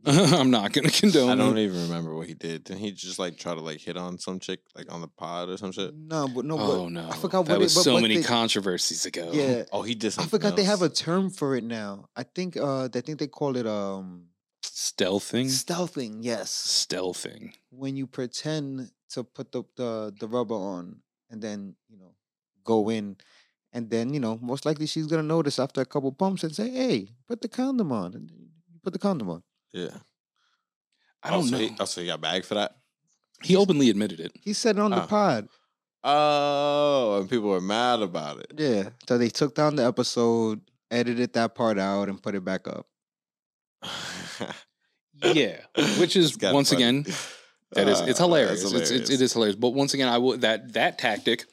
I'm not gonna condone I don't it. even remember what he did. Didn't he just like try to like hit on some chick like on the pod or some shit? No, but no, Oh but no. I forgot that what was it, but, so but many they- controversies ago. Yeah, Oh, he did I something. forgot they have a term for it now. I think uh I think they call it um Stealthing. stealthing. Yes, Stealthing. when you pretend to put the, the the rubber on and then you know go in, and then you know most likely she's gonna notice after a couple pumps and say, "Hey, put the condom on." And you put the condom on. Yeah. I don't oh, so know. He, oh, so he got bagged for that? He openly admitted it. He said it on the Ah. pod. Oh, and people were mad about it. Yeah, so they took down the episode, edited that part out, and put it back up. Yeah, which is It's kinda once funny. again that is it's Uh, hilarious. that's It's, it's it is hilarious. But once again, I will that that tactic.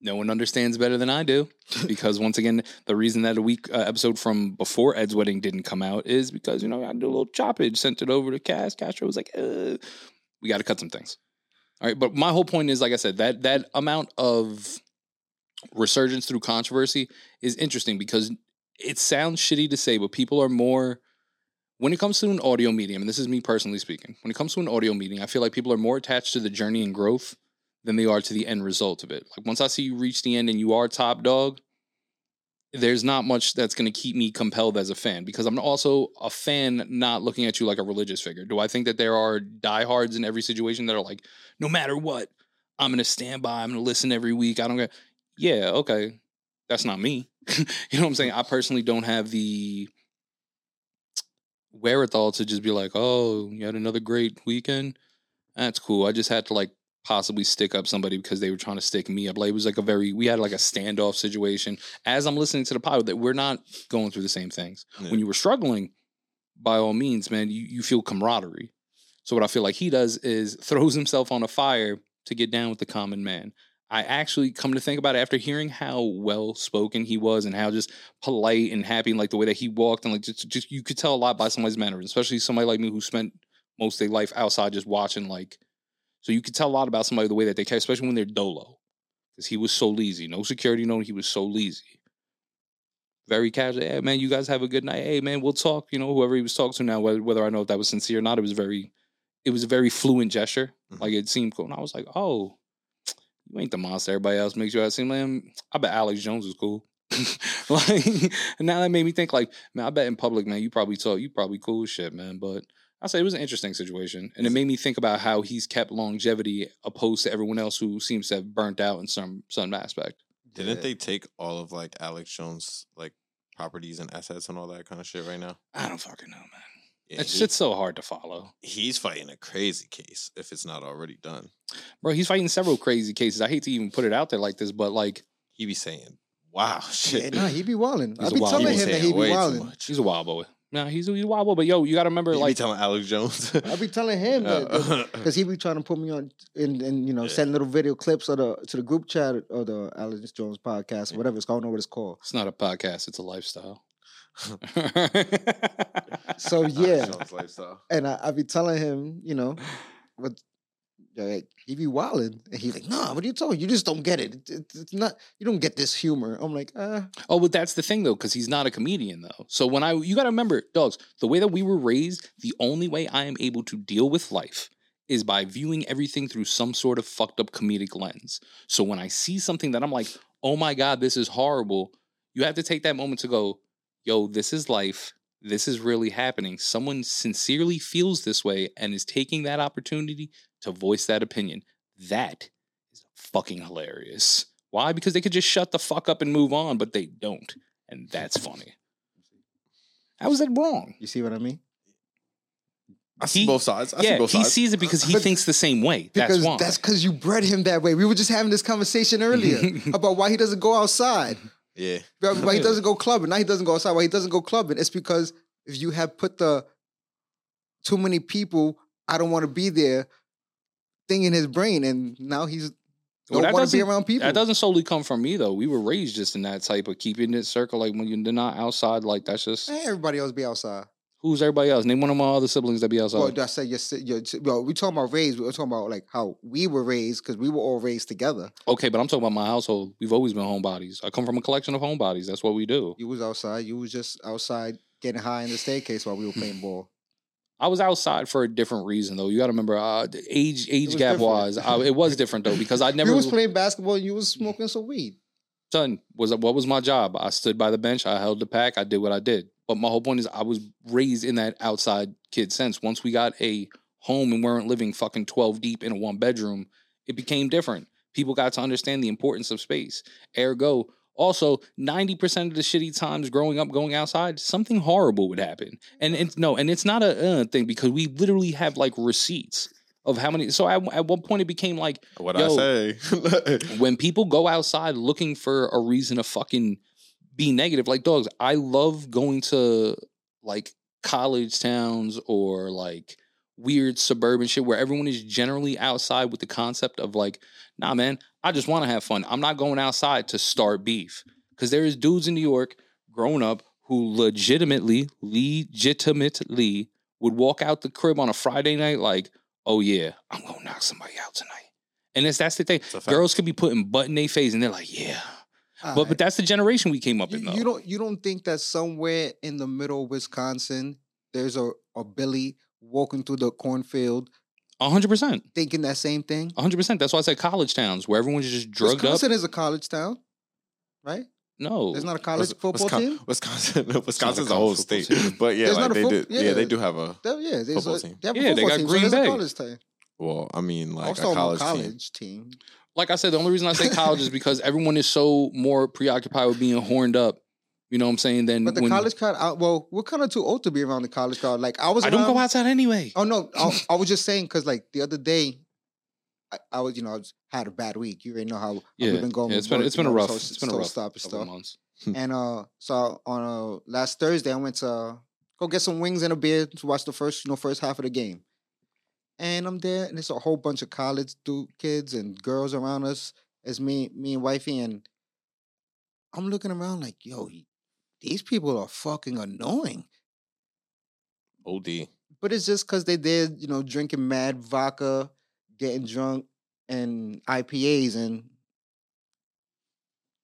No one understands better than I do because once again, the reason that a week uh, episode from before Ed's wedding didn't come out is because you know I did a little choppage, sent it over to Cass. Castro was like, uh, "We got to cut some things." All right, but my whole point is, like I said, that that amount of resurgence through controversy is interesting because it sounds shitty to say, but people are more when it comes to an audio medium, and this is me personally speaking, when it comes to an audio meeting, I feel like people are more attached to the journey and growth than they are to the end result of it. Like once I see you reach the end and you are top dog, there's not much that's going to keep me compelled as a fan because I'm also a fan not looking at you like a religious figure. Do I think that there are diehards in every situation that are like, no matter what, I'm going to stand by, I'm going to listen every week. I don't get, yeah, okay. That's not me. you know what I'm saying? I personally don't have the wherewithal to just be like, oh, you had another great weekend. That's cool. I just had to like possibly stick up somebody because they were trying to stick me up. Like it was like a very we had like a standoff situation. As I'm listening to the pod, that we're not going through the same things. Yeah. When you were struggling, by all means, man, you, you feel camaraderie. So what I feel like he does is throws himself on a fire to get down with the common man. I actually come to think about it after hearing how well spoken he was and how just polite and happy and like the way that he walked and like just, just you could tell a lot by somebody's manner, especially somebody like me who spent most of their life outside just watching like So you could tell a lot about somebody the way that they carry, especially when they're dolo. Because he was so lazy. No security, no, he was so lazy. Very casual. Hey, man, you guys have a good night. Hey, man, we'll talk. You know, whoever he was talking to now, whether, whether I know if that was sincere or not, it was very, it was a very fluent gesture. Mhm. Like it seemed cool. And I was like, oh, you ain't the monster everybody else makes you out seem like. I bet Alex Jones is cool. like, and now that made me think, like, man, I bet in public, man, you probably talk, you probably cool shit, man. But I say it was an interesting situation, and it made me think about how he's kept longevity opposed to everyone else who seems to have burnt out in some some aspect. Didn't they take all of like Alex Jones like properties and assets and all that kind of shit right now? I don't fucking know, man. Yeah, That he- shit's so hard to follow, he's fighting a crazy case if it's not already done. bro. He's fighting several crazy cases. I hate to even put it out there like this, but like, He be saying, "Wow, Yeah, shit." nah, he be wilding. He's I a be wild telling boy. He be him that he be way wilding. he's a wild boy. Nah, he's a, he's a wild boy. But yo, you got to remember, He be like, telling Alex Jones. I be telling him that Uh, because he be trying to put me on and, and you know send little video clips of the to the group chat or the Alex Jones podcast or whatever it's called. I don't know what it's called. it's not a podcast; it's a lifestyle. So Alex yeah, Jones lifestyle. and I, I be telling him, you know, but like, he be wilding, and he's like, "Nah, what are you talking? You just don't get it. It- it- It's not. You don't get this humor." I'm like, "Ah, Oh, but that's the thing though, because he's not a comedian though. So when I, you got to remember, dogs, the way that we were raised, the only way I am able to deal with life is by viewing everything through some sort of fucked up comedic lens. So when I see something that I'm like, oh my God, this is horrible, you have to take that moment to go, yo, this is life. This is really happening. Someone sincerely feels this way and is taking that opportunity to voice that opinion. That is fucking hilarious. Why? Because they could just shut the fuck up and move on, but they don't. And that's funny. How is that wrong? you see what I mean?" I see He- both sides. I yeah, see both he sees it because he But- thinks the same way. Because that's why. that's because you bred him that way. We were just having this conversation earlier about why he doesn't go outside. yeah, Why he doesn't go clubbing. Now he doesn't go outside. Why he doesn't go clubbing? It's because if you have put the too many people, I don't want to be there thing in his brain, and now he's Well, don't that want to be around people. That doesn't solely come from me though. We were raised just in that type of keeping it circle. Like when you're not outside, like that's just Eh, everybody else be outside. who's everybody else. Name one of my other siblings that be outside. Well, I said your, your, well, we talking about raised. We're talking about like how we were raised because we were all raised together. okay, but I'm talking about my household. We've always been homebodies. I come from a collection of homebodies. That's what we do. You was outside. You was just outside getting high in the staircase while we were playing ball. I was outside for a different reason though. You got to remember, uh, age age was gap different. wise, I, it was different though because I never you was playing basketball. and You was smoking some weed. son was what was my job i stood by the bench i held the pack i did what i did but my whole point is i was raised in that outside kid sense once we got a home and weren't living fucking 12 deep in a one bedroom it became different people got to understand the importance of space ergo also 90% of the shitty times growing up going outside something horrible would happen and it's no and it's not a uh, thing because we literally have like receipts of how many so at, at one point it became like what Yo. I say. when people go outside looking for a reason to fucking be negative, like dogs, I love going to like college towns or like weird suburban shit where everyone is generally outside with the concept of like, nah, man, I just want to have fun. I'm not going outside to start beef. Because there is dudes in New York growing up who legitimately, legitimately would walk out the crib on a Friday night like, oh yeah, I'm gonna knock somebody out tonight. And it's that's the thing. It's a fact. Girls could be putting butt in their face and they're like, yeah. But but that's the generation we came up you, in though. you don't you don't think that somewhere in the middle of Wisconsin there's a, a Billy walking through the cornfield hundred percent. thinking that same thing? hundred percent. That's why I said college towns where everyone's just drugged up. Wisconsin is a college town, right? No. There's not a college Wis- football Wisconsin, team. Wisconsin, Wisconsin's a college whole state, but yeah, like they foot- do. Yeah. yeah. they do have a. There- yeah, there's Football a, team. They have a Yeah, they got team, Green so Bay. a college team. Well, I mean, like was a talking about college, team. college team. like I said, the only reason I say college is because everyone is so more preoccupied with being horned up. You know what I'm saying? Then But the when, college crowd, I, well, we're kind of too old to be around the college crowd. Like I was, I don't go outside anyway. Oh no, I, I was just saying because like the other day, I, I was you know I was, had a bad week. You already know how, how yeah, we've been going. yeah, it's been work, it's you been a know, rough so- it's been a rough stop and couple stuff. months. And uh, so on uh last Thursday, I went to uh, go get some wings and a beer to watch the first you know first half of the game. And I'm there, and it's a whole bunch of college dude kids and girls around us. As me, me and wifey, and I'm looking around like, yo, these people are fucking annoying. OD. But it's just because they did, you know, drinking mad vodka, getting drunk and IPAs and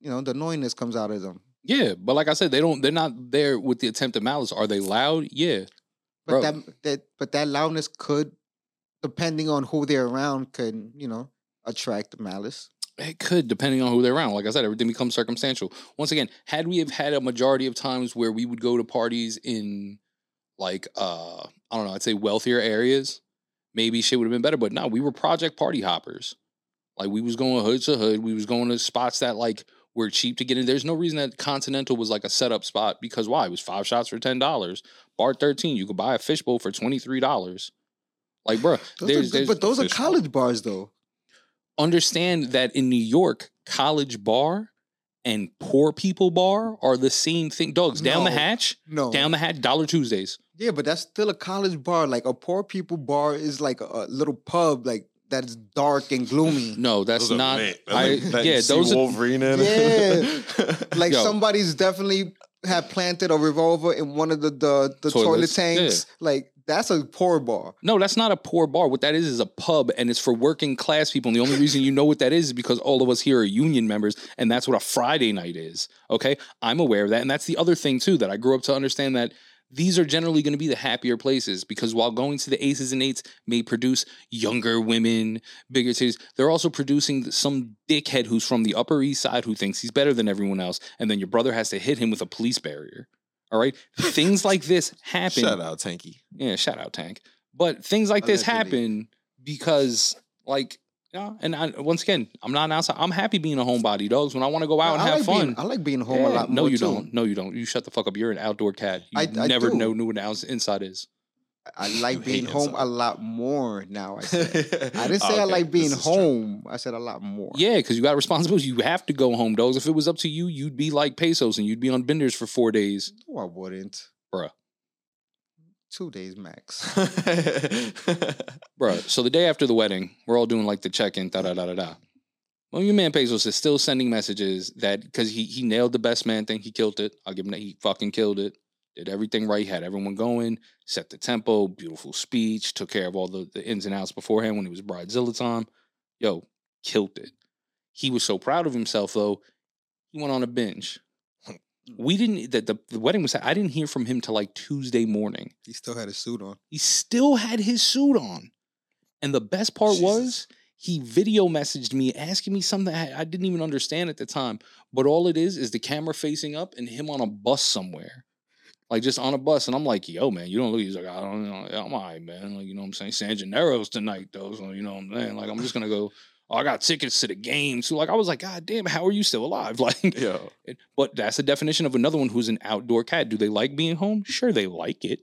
you know the annoyingness comes out of them. Yeah, but like I said, they don't. They're not there with the attempt at malice. Are they loud? Yeah, But Bro. that that but that loudness could, depending on who they're around, could you know attract malice. It could, depending on who they're around. Like I said, everything becomes circumstantial. Once again, had we have had a majority of times where we would go to parties in, like, uh, I don't know, I'd say wealthier areas, maybe shit would have been better. But no, we were project party hoppers. Like we was going hood to hood. We was going to spots that like were cheap to get in. There's no reason that Continental was like a setup spot because why? It was five shots for ten dollars. Bar thirteen, you could buy a fishbowl for twenty three dollars. Like, bro, there's, are, there's but those are college bars though. Understand that in New York, college bar and poor people bar are the same thing. Dogs down the hatch, No, down the hatch, Dollar Tuesdays. yeah, but that's still a college bar. Like a poor people bar is like a, a little pub, like that's dark and gloomy. No, that's Those not. lit. I, Like, yeah, you see those are. Wolverine in. Yeah. Like Yo. somebody's definitely had planted a revolver in one of the the, the toilet Toilets, tanks. Like that's a poor bar. No, that's not a poor bar. What that is is a pub, and it's for working class people. And the only reason you know what that is is because all of us here are union members, and that's what a Friday night is. Okay, I'm aware of that, and that's the other thing too that I grew up to understand that these are generally going to be the happier places because while going to the aces and eights may produce younger women, bigger cities, they're also producing some dickhead who's from the Upper East Side who thinks he's better than everyone else, and then your brother has to hit him with a police barrier. All right, things like this happen. Shout out, Tanky. Yeah, shout out Tank. But things like this happen because, like, yeah, and I, once again, I'm not an outside. I'm happy being a homebody, dogs. When I want to go out and I have like fun. Being, I like being home Yeah, a lot no, you too. don't. No, you don't. You shut the fuck up. You're an outdoor cat. You I- I never do. know knew what outs- inside is. I like being home inside. a lot more now. I said. I didn't oh, say I like being is true. home. I said a lot more. Yeah, because you got responsibilities. You have to go home, dogs. If it was up to you, you'd be like pesos and you'd be on benders for four days. No, I wouldn't. Bruh. Two days max. Bruh, so the day after the wedding, we're all doing like the check in, da da da da da. Well, your man Pesos is still sending messages that because he he nailed the best man thing, he killed it. I'll give him that. He fucking killed it. Did everything right, had everyone going, set the tempo, beautiful speech, took care of all the, the ins and outs beforehand when it was Bridezilla time. Yo, killed it. He was so proud of himself though, he went on a binge. Hmm. We didn't that the, the wedding was I didn't hear from him till like Tuesday morning. he still had his suit on. He still had his suit on. And the best part Jesus. was he video messaged me asking me something I, I didn't even understand at the time. But all it is is the camera facing up and him on a bus somewhere. Like just on a bus. And I'm like, yo, man, you don't look. He's like, I don't know. I'm all right, man. Like, you know what I'm saying? San Gennaro's tonight, though. So, you know what I'm saying? Like, I'm just going to go. Oh, I got tickets to the game. So, like, I was like, God damn, how are you still alive? Like, yeah. it- But that's the definition of another one who's an outdoor cat. Do they like being home? Sure, they like it.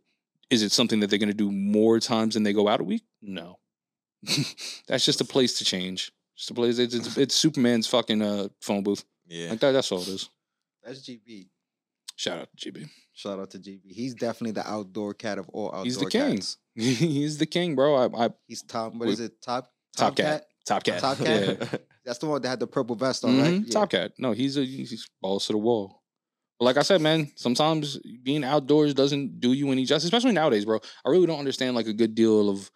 Is it something that they're going to do more times than they go out a week? No. that's just a place to change. Just a place. It's, it's, it's Superman's fucking uh, phone booth. yeah. Like that. That's all it is. That's GB. Shout out to GB. Shout out to GB. He's definitely the outdoor cat of all outdoor cats. He's the king. cats. He's the king, bro. I, I He's top. What is it? Top. top cat. Top cat. Top Yeah. cat? That's the one that had the purple vest on, right? Mhm, Yeah. Top cat. No, he's a he's balls to the wall. But like I said, man, sometimes being outdoors doesn't do you any justice, especially nowadays, bro. I really don't understand like a good deal of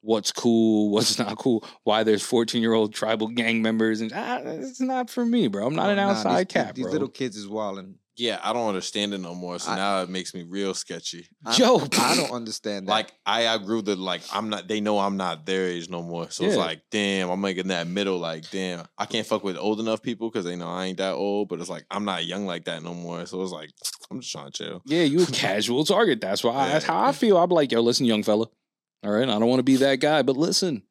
what's cool, what's not cool, why there's 14 year old tribal gang members, and ah, it's not for me, bro. I'm not Oh, an nah, outside these, cat, These bro. little kids is wilding. Yeah, I don't understand it no more. So I- now it makes me real sketchy. I- Yo, I don't understand that. Like I agree that like I'm not they know I'm not their age no more. So it's like, damn, I'm making that middle, like, damn, I can't fuck with old enough people because they know I ain't that old, but it's like I'm not young like that no more. So it's like I'm just trying to chill. Yeah, you a casual target. That's why. Yeah. That's how I feel. I'm like, yo, listen, young fella. All right, I don't want to be that guy, but listen,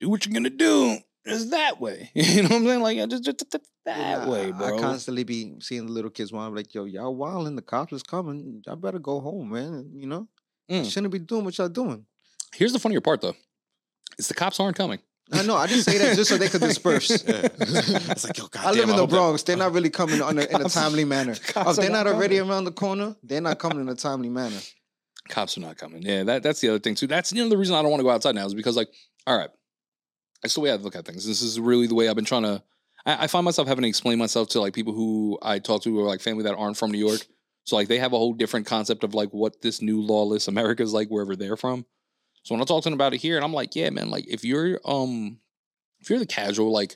do what you're gonna do. Is that way? You know what I'm saying? Like, just, just, just that Yeah, way, I- bro. I constantly be seeing the little kids while I'm like, yo, y'all wilding, the cops is coming. Y'all better go home, man. You know? Mm. Shouldn't be doing what y'all doing. Here's the funnier part, though. Is the cops aren't coming. I know, I didn't say that just so they could disperse. Yeah. it's like, yo, I goddamn, live in the Bronx. They're not really coming on a, in a timely manner. Oh, if they're not not already around the corner, they're not coming in a timely manner. Cops are not coming. Yeah, that, that's the other thing too. That's you know the reason I don't want to go outside now is because like, all right, that's the way I look at things. This is really the way I've been trying to. I, I find myself having to explain myself to like people who I talk to or like family that aren't from New York. So like they have a whole different concept of like what this new lawless America is like wherever they're from. So when I'm talking about it here, and I'm like, yeah, man, like if you're um if you're the casual, like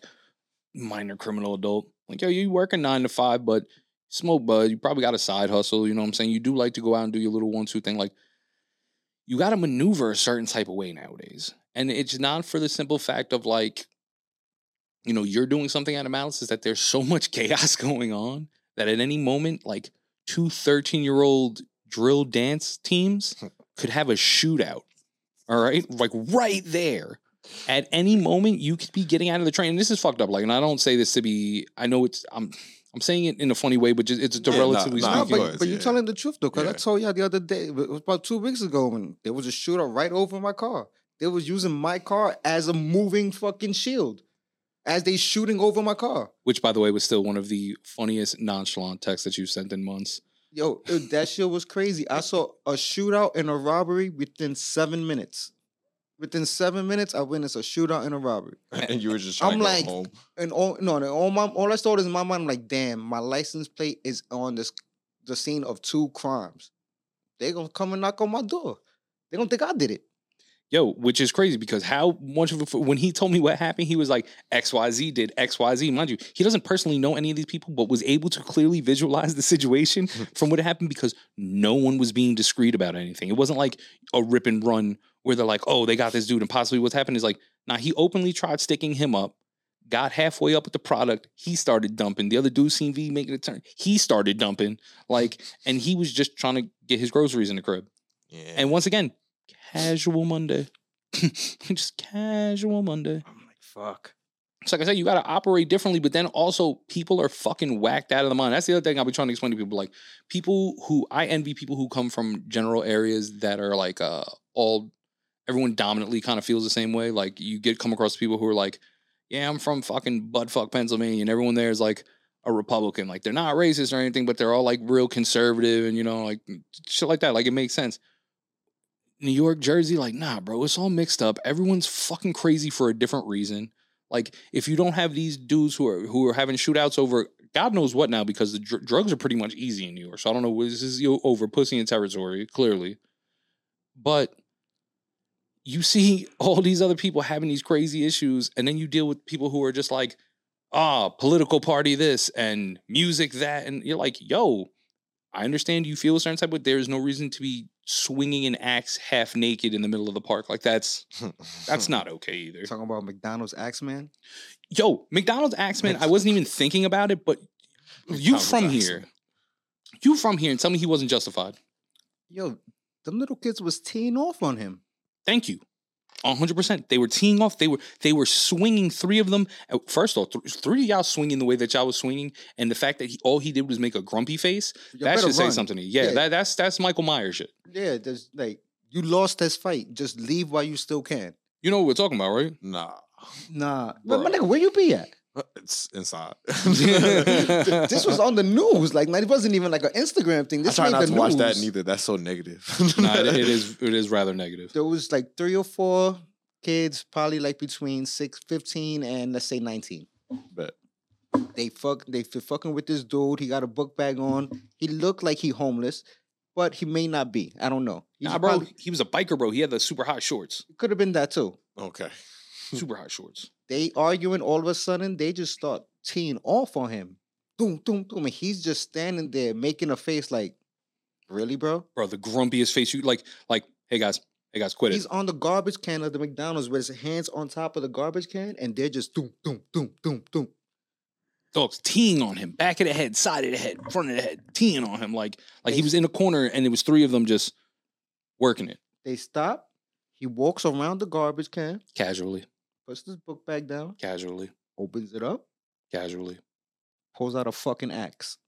minor criminal adult, like yo, you work a nine to five, but smoke bud, you probably got a side hustle, you know what I'm saying? You do like to go out and do your little one two thing, like you gotta maneuver a certain type of way nowadays. And it's not for the simple fact of like, you know, you're doing something out of malice, is that there's so much chaos going on that at any moment, like two 13 year old drill dance teams could have a shootout. All right. Like right there. At any moment, you could be getting out of the train. And this is fucked up. Like, and I don't say this to be, I know it's, I'm, I'm saying it in a funny way, but just it's a Yeah, relatively nah, No, speaking. you but, but yeah. you're telling the truth though, because I told y'all the other day, it was about two weeks ago, when there was a shooter right over my car. They was using my car as a moving fucking shield, as they shooting over my car. which by the way was still one of the funniest nonchalant texts that you've sent in months. Yo, that shit was crazy. I saw a shootout and a robbery within seven minutes. Within seven minutes, I witnessed a shootout and a robbery. and you were just trying I'm to go like- home. And all no, no, all my all I saw is in my mind. I'm like, damn, my license plate is on this the scene of two crimes. They gonna come and knock on my door. They gonna think I did it. Yo, which is crazy because how much of a when he told me what happened, he was like XYZ did XYZ. Mind you, he doesn't personally know any of these people, but was able to clearly visualize the situation mm-hmm. from what happened because no one was being discreet about anything. It wasn't like a rip and run where they're like, oh, they got this dude, and possibly what's happened is like, nah, he openly tried sticking him up, got halfway up with the product, he started dumping. The other dude seen V making a turn, he started dumping. Like, and he was just trying to get his groceries in the crib. Yeah. And once again, casual Monday. just casual Monday. I'm like, fuck. It's like I said, you got to operate differently, but then also people are fucking whacked out of the mind. That's the other thing I'll be trying to explain to people. Like people who I envy people who come from general areas that are like uh all everyone dominantly kind of feels the same way. Like you get come across people who are like, yeah, I'm from fucking Budfuck, Pennsylvania, and everyone there is like a Republican. Like they're not racist or anything, but they're all like real conservative and you know like shit like that. Like it makes sense. New York, Jersey, like, nah, bro, it's all mixed up. Everyone's fucking crazy for a different reason. Like, if you don't have these dudes who are who are having shootouts over God knows what now, because the dr- drugs are pretty much easy in New York. So I don't know. This is over pussy and territory, clearly. But you see all these other people having these crazy issues, and then you deal with people who are just like, ah, political party this and music that, and you're like, yo, I understand you feel a certain type, but there is no reason to be swinging an axe half naked in the middle of the park. Like that's that's not okay either. Talking about McDonald's Axeman. Yo, McDonald's Axeman, I wasn't even thinking about it, but you from Axeman. here, you from here, and tell me he wasn't justified. Yo, them little kids was teeing off on him. Thank you. 100%. They were teeing off. They were they were swinging three of them. Uh, First off, th- three of y'all swinging the way that y'all was swinging, and the fact that he, all he did was make a grumpy face, You that better should say something to you. Yeah, Yeah. That, that's that's Michael Myers shit. Yeah, there's like you lost this fight. Just leave while you still can. You know what we're talking about, right? nah. Nah, but my nigga, where you be at? Uh, it's inside. this was on the news. Like, it wasn't even like an Instagram thing. I This try made not the to watch that news. neither. That's so negative. nah, it, it is it is rather negative. There was like three or four kids, probably like between six, 15 and let's say 19. But They fuck they f- fucking with this dude. He got a book bag on. He looked like he homeless, but he may not be. I don't know. He Nah, bro, probably- he was a biker, bro. He had the super hot shorts, could have been that too. okay. super hot shorts. They arguing all of a sudden, they just start teeing off on him. Boom, boom, boom. And he's just standing there making a face like, really, bro? Bro, the grumpiest face you like. Like, hey guys, hey guys, quit it. He's it. on the garbage can of the McDonald's with his hands on top of the garbage can, and they're just doom, doom, doom, doom, doom. Dogs teeing on him, back of the head, side of the head, front of the head, teeing on him like like he was in a corner and it was three of them just working it They stop. He walks around the garbage can, casually, puts his book bag down, casually, opens it up, casually. pulls out a fucking axe,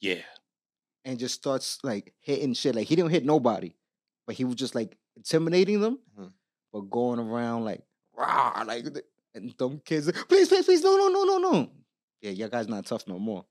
Yeah, and just starts like hitting shit. Like he didn't hit nobody, but he was just like intimidating them, Mhm. but going around like rah, like th- and them kids, please, please, please, no, no, no, no, no. Yeah, your guys not tough no more.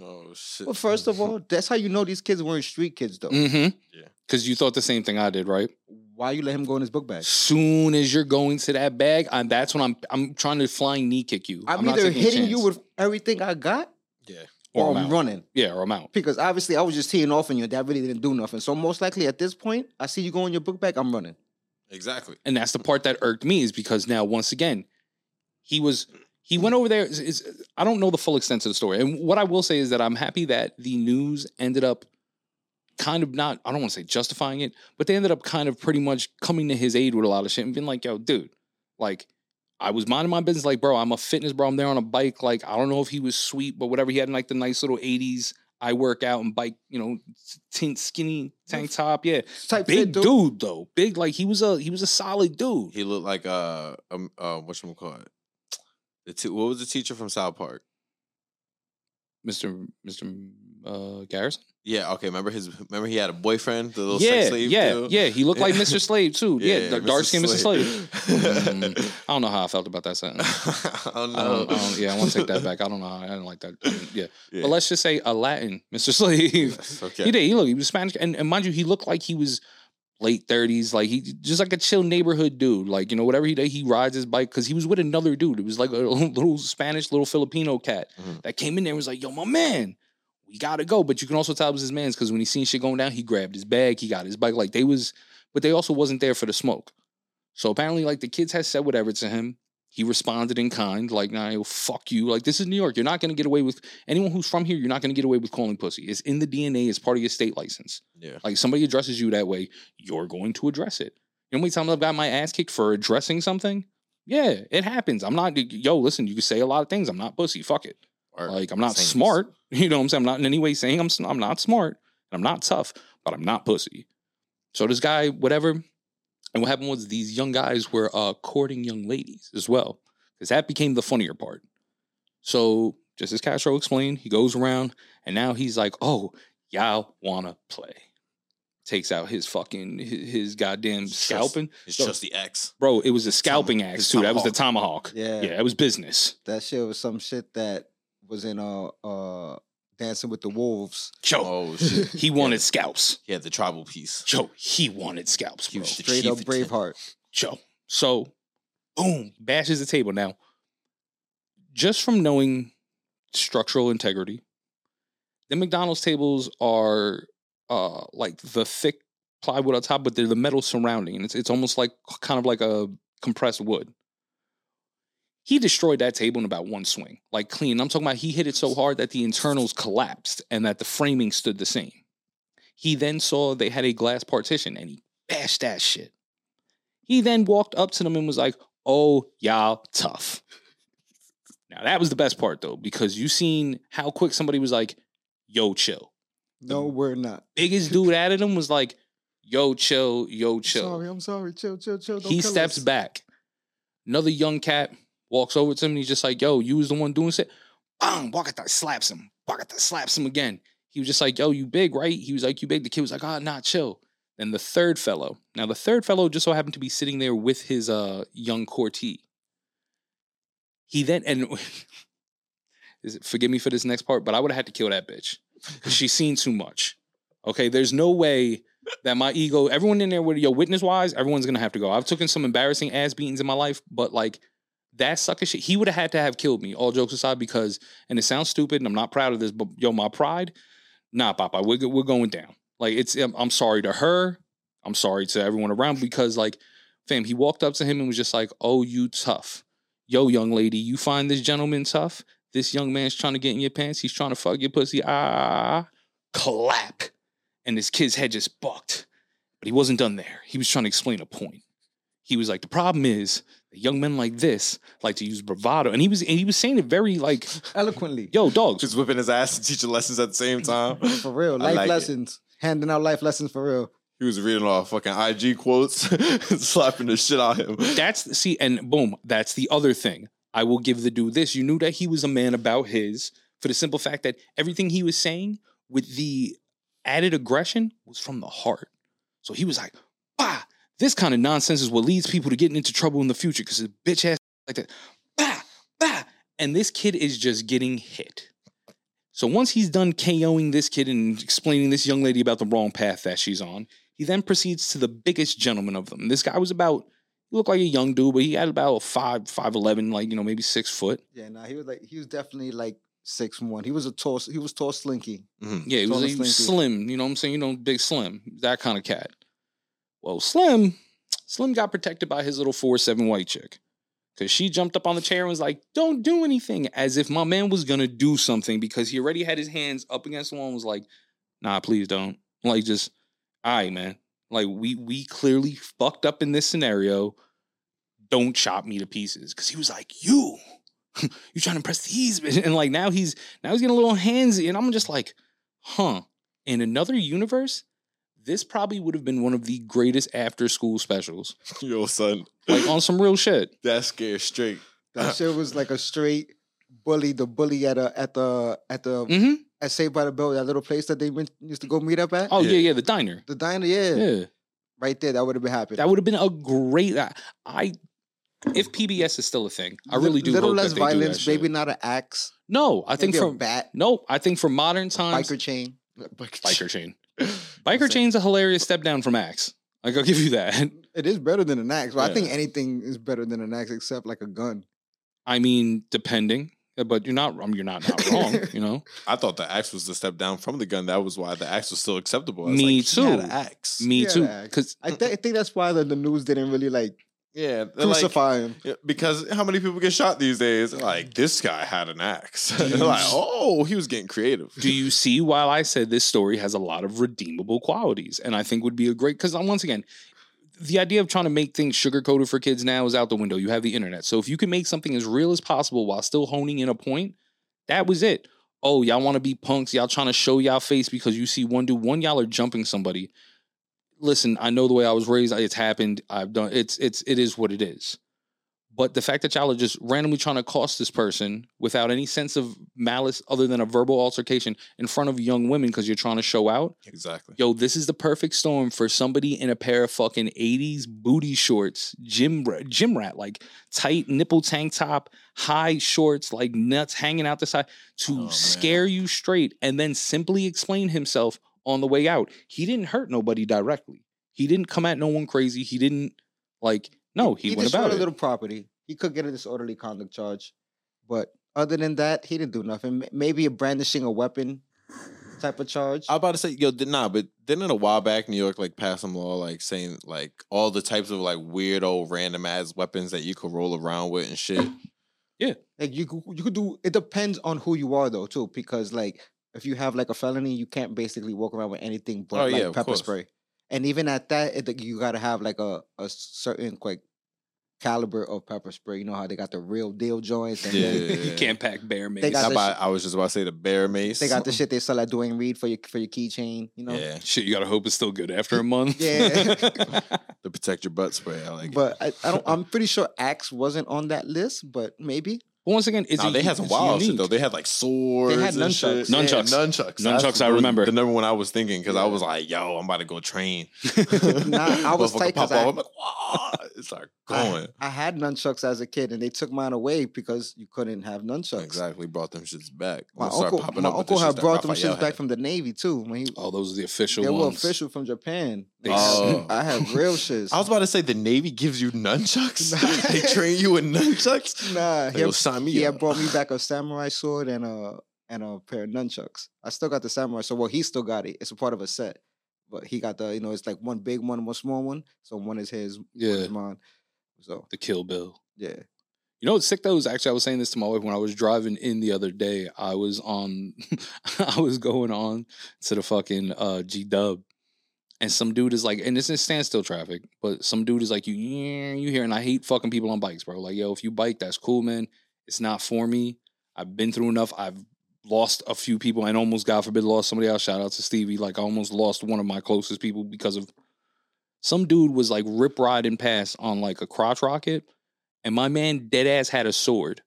Oh shit. Well, first of all, that's how you know these kids weren't street kids though. mm-hmm. Yeah. Because you thought the same thing I did, right? Why you let him go in his book bag? Soon as you're going to that bag, I'm, that's when I'm I'm trying to flying knee kick you. I'm, not either hitting you with everything I got, yeah. or, or, I'm I'm out. running. Yeah, or I'm out. Because obviously I was just teeing off on you. That really didn't do nothing. So most likely at this point, I see you go in your book bag, I'm running. Exactly. and that's the part that irked me is because now once again he was he went over there is, is- i don't know the full extent of the story and what i will say is that i'm happy that the news ended up kind of not i don't want to say justifying it but they ended up kind of pretty much coming to his aid with a lot of shit and being like yo dude like I was minding my business, like, bro, I'm a fitness bro. I'm there on a bike. Like, I don't know if he was sweet, but whatever. He had like the nice little 80s I work out and bike, you know, tint skinny tank top. Yeah. Type Big dude. dude though. Big like he was a he was a solid dude. He looked like uh um uh what you call it? The t- what was the teacher from South Park? Mr. Mr. Uh, Garrison. Yeah, okay. Remember his? Remember he had a boyfriend, the little yeah, sex slave. yeah, too? yeah. He looked like Mr. Slave too. Yeah, the dark skinned Mr. Slave. Mm, I don't know how I felt about that sentence. I don't, I don't, yeah, I want to take that back. I don't know. How, I didn't like that. I mean, yeah. Yeah. but let's just say a Latin Mr. Slave. Yes, okay. He did. He looked. He was Spanish, and, and mind you, he looked like he was late thirties. Like he just like a chill neighborhood dude. Like you know, whatever he did, he rides his bike because he was with another dude. It was like a little Spanish, little Filipino cat Mhm. that came in there and was like, "Yo, my man." We gotta go, but you can also tell it was his man's because when he seen shit going down, he grabbed his bag, he got his bike. Like they was, but they also wasn't there for the smoke. So apparently, like the kids had said whatever to him. He responded in kind, like, nah, yo, fuck you. Like, this is New York. You're not gonna get away with anyone who's from here, you're not gonna get away with calling pussy. It's in the DNA, it's part of your state license. Yeah. Like somebody addresses you that way, you're going to address it. You know how many times I've got my ass kicked for addressing something? Yeah, it happens. I'm not yo, listen, you can say a lot of things. I'm not pussy. Fuck it. Or Like I'm not smart. You know what I'm saying? I'm not in any way saying I'm I'm not smart. And I'm not tough, but I'm not pussy. So this guy, whatever. And what happened was these young guys were uh, courting young ladies as well, because that became the funnier part. So just as Castro explained, he goes around and now he's like, "Oh, y'all wanna play?" Takes out his fucking his, his goddamn It's just- scalping, It's So- just the X. bro. It was a scalping axe too. That was the tomahawk. Yeah. yeah, it was business. That shit was some shit that was in uh uh Dancing with the Wolves. Yo, Oh shit. he wanted scalps. He had the tribal piece. Joe, he wanted scalps, He bro. was the Straight up. Braveheart. Joe. So, boom, bashes the table. Now, just from knowing structural integrity, the McDonald's tables are uh like the thick plywood on top, but they're the metal surrounding, and it's it's almost like kind of like a compressed wood. He destroyed that table in about one swing, like clean. I'm talking about he hit it so hard that the internals collapsed and that the framing stood the same. He then saw they had a glass partition and he bashed that shit. He then walked up to them and was like, "Oh, y'all tough." Now that was the best part though, because you seen how quick somebody was like, "Yo, chill." No, we're not. Biggest dude at him was like, "Yo, chill, yo, I'm chill." sorry, I'm sorry. Chill, chill, chill. Don't he steps us. back. Another young cat walks over to him and he's just like, "Yo, you was the one doing shit." Bang! Wakata slaps him. Wakata slaps him again. He was just like, "Yo, you big, right?" He was like, "You big." The kid was like, "Ah, nah, chill." Then the third fellow. Now the third fellow just so happened to be sitting there with his uh young courtee. He then and is it, forgive me for this next part, but I would have had to kill that bitch. She's seen too much. Okay, there's no way that my ego, everyone in there with yo witness wise, everyone's gonna have to go. I've taken some embarrassing ass beatings in my life, but like that sucker shit, he would have had to have killed me. All jokes aside, because and it sounds stupid, and I'm not proud of this, but yo, my pride, nah, Papa, we're we're going down. Like it's, I'm, sorry to her, I'm sorry to everyone around because like, fam, he walked up to him and was just like, "Oh, you tough, yo, young lady, you find this gentleman tough." This young man's trying to get in your pants. He's trying to fuck your pussy. Ah, clap. And this kid's head just bucked. But he wasn't done there. He was trying to explain a point. He was like, the problem is young men like this like to use bravado. And he was and he was saying it very like, Eloquently. yo, dogs. Just whipping his ass and teaching lessons at the same time. For real. Life like it. lessons. Handing out life lessons for real. He was reading all fucking IG quotes, slapping the shit out of him. That's see, and boom, that's the other thing. I will give the dude this. You knew that he was a man about his for the simple fact that everything he was saying with the added aggression was from the heart. So he was like, bah, this kind of nonsense is what leads people to getting into trouble in the future because a bitch ass like that. Bah, bah. And this kid is just getting hit. So once he's done KOing this kid and explaining this young lady about the wrong path that she's on, he then proceeds to the biggest gentleman of them. This guy was about he looked like a young dude, but he had about five, five eleven, like you know, maybe six foot. Yeah, nah, he was like he was definitely like six one. He was a tall he was tall slinky. Mhm. Yeah, he was, he was slim. You know what I'm saying? You know, big slim, that kind of cat. Well, Slim, Slim got protected by his little four seven white chick. Cause she jumped up on the chair and was like, "Don't do anything," as if my man was gonna do something because he already had his hands up against the wall and was like, "Nah, please don't." Like, just, all right, man. Like, we we clearly fucked up in this scenario. Don't chop me to pieces. Cause he was like, "You, you trying to impress these?" bitch?" And like now he's now he's getting a little handsy, and I'm just like, "Huh." In another universe, this probably would have been one of the greatest after school specials, Yo, son, like on some real shit. that scared straight. That shit was like a straight bully. The bully at a at the at the hmm at Saved by the Bell, that little place that they went, used to go meet up at. Oh yeah. Yeah. yeah, the diner. The diner, yeah, Yeah, right there. That would have been happening. that would have been a great. I, I if PBS is still a thing, I really do. Little hope less that they violence, maybe not an axe. No, I think maybe a for bat, no, I think for modern times, biker chain. biker chain. Biker chain's a hilarious step down from Axe. Like I'll give you that. It is better than an axe. Well, I think anything is better than an axe except like a gun. I mean, depending, uh, but you're not. I mean, you're not not wrong. You know. I thought the axe was the step down from the gun. That was why the axe was still acceptable. I was Me like, too. axe. Me too. Because I, th- I think that's why the, the news didn't really like yeah, they're like- him. Because how many people get shot these days? Like this guy had an axe. Do you- They're like, oh, he was getting creative. do you see why I said this story has a lot of redeemable qualities, and I think would be a great because once again. The idea of trying to make things sugar coated for kids now is out the window. You have the internet. So if you can make something as real as possible while still honing in a point, that was it. Oh, y'all want to be punks. Y'all trying to show y'all face because you see one dude, one y'all are jumping somebody. Listen, I know the way I was raised. It's happened. I've done it's it's it is what it is. But the fact that y'all are just randomly trying to cost this person without any sense of malice other than a verbal altercation in front of young women because you're trying to show out, Exactly. yo, this is the perfect storm for somebody in a pair of fucking 80s booty shorts, gym gym rat, like tight nipple tank top, high shorts, like nuts hanging out the side to Oh, scare you straight and then simply explain himself on the way out. He didn't hurt nobody directly. He didn't come at no one crazy. He didn't like no, he, went destroyed about a it. little property. He could get a disorderly conduct charge, but other than that, he didn't do nothing. Maybe a brandishing a weapon type of charge. I was about to say, yo, did nah, but didn't a while back New York like pass some law like saying like all the types of like weirdo random ass weapons that you could roll around with and shit. Yeah, like you, you could do. It depends on who you are though, too, because like if you have like a felony, you can't basically walk around with anything but Oh, like yeah, of pepper course. spray. And even at that, it, you got to have like a a certain like caliber of pepper spray. You know how they got the real deal joints, and Yeah, then yeah, you can't pack bear mace. I, the about- I was just about to say the bear mace. they got the shit they sell at Duane Reade for your for your keychain. You know, Yeah, Shit, you gotta hope it's still good after a month. Yeah. the protect your butt spray. I like. it. but I, I don't. I'm pretty sure Axe wasn't on that list, but maybe. But once again, it's Nah, a, they had some it's wild shit though. They had like swords. They had and nunchucks. shit. Nunchucks. Yeah, nunchucks. Nunchucks, That's I remember. the number one I was thinking because I was like, "Yo, I'm about to go train." Nah, I was Motherfucker tight 'cause pop I- off, I'm like, "Wah!" It's like going. I, had nunchucks as a kid, and they took mine away because you couldn't have nunchucks. Exactly, brought them shits back. My We'll uncle, my up uncle shits had brought them shits back from the Navy too. When he, Oh, those are the official they were ones. official from Japan. They- Oh. I have real shits. I was about to say the Navy gives you nunchucks. they train you in nunchucks. nah, Like, he, had, sign me he up. had brought me back a samurai sword and a and a pair of nunchucks. I still got the samurai sword. Well, he still got it. It's a part of a set, but he got the you know it's like one big one, one small one. So one is his, one Yeah, is mine. So the Kill Bill. yeah, You know what's sick though is actually I was saying this to my wife when I was driving in the other day. I was on, I was going on to the fucking uh, G Dub, and some dude is like, and this is standstill traffic, but some dude is like, you you hear, and I hate fucking people on bikes, bro. Like, yo, if you bike, that's cool, man. It's not for me. I've been through enough. I've lost a few people and almost, God forbid, lost somebody else. Shout out to Stevie. Like, I almost lost one of my closest people because of some dude was like rip riding past on like a crotch rocket and my man dead ass had a sword,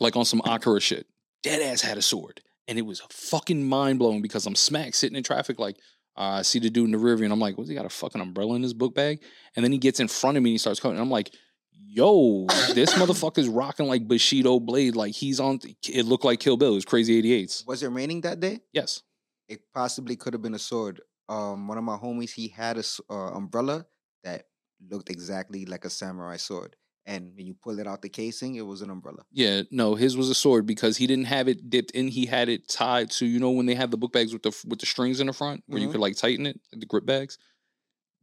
like on some Akira shit. Dead ass had a sword, and it was fucking mind blowing because I'm smack sitting in traffic, like uh, I see the dude in the rear view, and I'm like, "What's he got a fucking umbrella in his book bag?" And then he gets in front of me and he starts coming, and I'm like, "Yo, this motherfucker's rocking like Bushido blade, like he's on." It looked like Kill Bill. It was crazy 88s. was it raining that day? Yes. It possibly could have been a sword. Um, one of my homies he had a uh, umbrella that looked exactly like a samurai sword, and when you pull it out the casing, it was an umbrella. Yeah, no, his was a sword because he didn't have it dipped in. He had it tied to you know when they have the book bags with the with the strings in the front where you Mhm. could like tighten it, like the grip bags.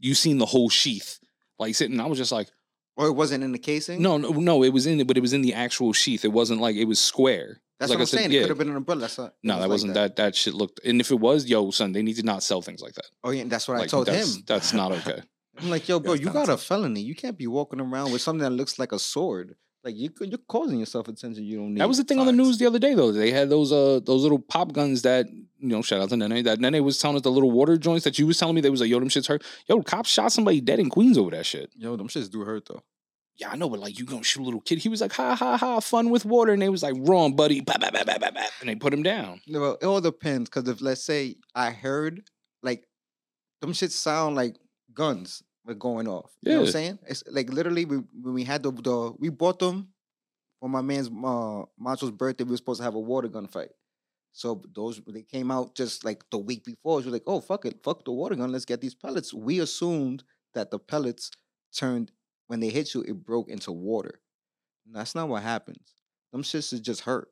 you seen the whole sheath like sitting. I was just like, Or it wasn't in the casing. no, no, no. It was in it, but it was in the actual sheath. It wasn't like it was square. that's like what I I'm said, saying. yeah. It could have been an umbrella. That's not, No, was that wasn't that. that. shit looked. And if it was, yo, son, they need to not sell things like that. Oh yeah, that's what I Like, told that's, him. That's not okay. I'm like, yo, bro, you got a felony. You can't be walking around with something that looks like a sword. Like you, you're causing yourself attention you don't need. That was the thing on the news the other day, though. They had those uh those little pop guns that you know. Shout out to Nene. That Nene was telling us the little water joints that you was telling me. They was like, yo, them shits hurt. Yo, cops shot somebody dead in Queens over that shit. Yo, them shits do hurt though. Yeah, I know, but like you gonna shoot a little kid. He was like, ha ha ha, fun with water, and they was like, wrong, buddy, bah, bah, bah, bah, bah, bah, and they put him down. No, well, it all depends. Cause if let's say I heard like them shits sound like guns were going off. You know what I'm saying? It's like literally we, when we had the, the we bought them for my man's uh Macho's birthday. We were supposed to have a water gun fight. So those they came out just like the week before. We were like, oh fuck it, fuck the water gun. Let's get these pellets. We assumed that the pellets turned when they hit you, it broke into water. And that's not what happens. Them shits is just hurt.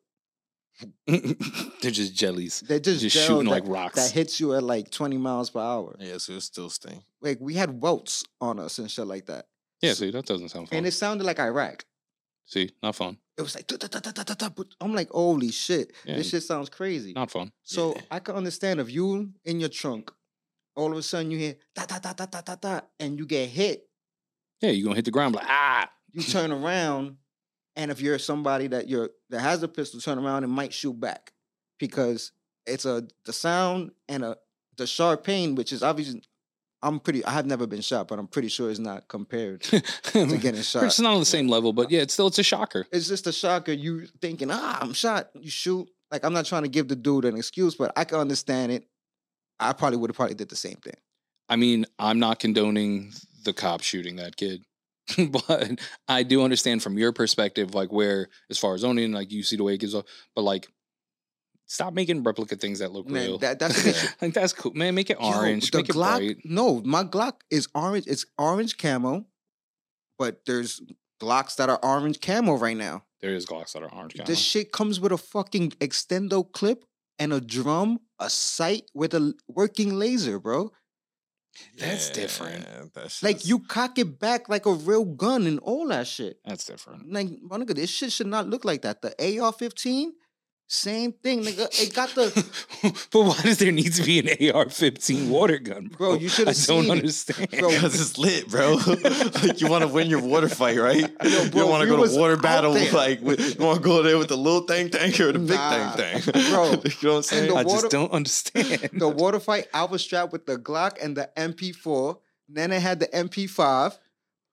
They're just jellies, They're just, just shooting that, like rocks. that hits you at like 20 miles per hour. Yeah, so it still sting. Like we had welts on us and shit like that. yeah, So- see, that doesn't sound fun. and it sounded like Iraq. see, not fun, It was like "Da, da, da, da, da, da, da," but I'm like, holy shit, Yeah. this shit sounds crazy. not fun. So Yeah. I can understand if you in your trunk, all of a sudden you hear da da da da da da da, and you get hit. Yeah, you're gonna hit the ground like ah. You turn around, and if you're somebody that you're that has a pistol, turn around and might shoot back because it's a the sound and a the sharp pain, which is obviously. I'm pretty. I have never been shot, but I'm pretty sure it's not compared to getting shot. It's not on the same level, but yeah, it's still it's a shocker. it's just a shocker. You thinking, ah, I'm shot. You shoot. Like I'm not trying to give the dude an excuse, but I can understand it. I probably would have probably did the same thing. I mean, I'm not condoning the cop shooting that kid, but I do understand from your perspective, like where as far as owning, like you see the way it gives off, but like. Stop making replica things that look Man, real. that- that's the like that's cool, man. Make it Yo, orange, the make it Glock, bright. No, my Glock is orange. It's orange camo, but there's Glocks that are orange camo right now. There is Glocks that are orange. Camo. This shit comes with a fucking extendo clip and a drum, a sight with a working laser, bro. That's different. That's Like you cock it back like a real gun and all that shit. That's different. Like, my nigga, this shit should not look like that. The AR-15, same thing, nigga. It got the but why does there need to be an AR-15 water gun, bro? Bro, you shoulda I don't it. understand. Bro, Because it's lit, bro. like you want to win your water fight, right? Yo, you bro, don't want to go to water battle like with, you want to go there with the little thing tank or the big Nah, thing thing, bro. you know what I'm saying? the I water- just don't understand. the water fight, I was strapped with the Glock and the MP4. Nana had the MP5.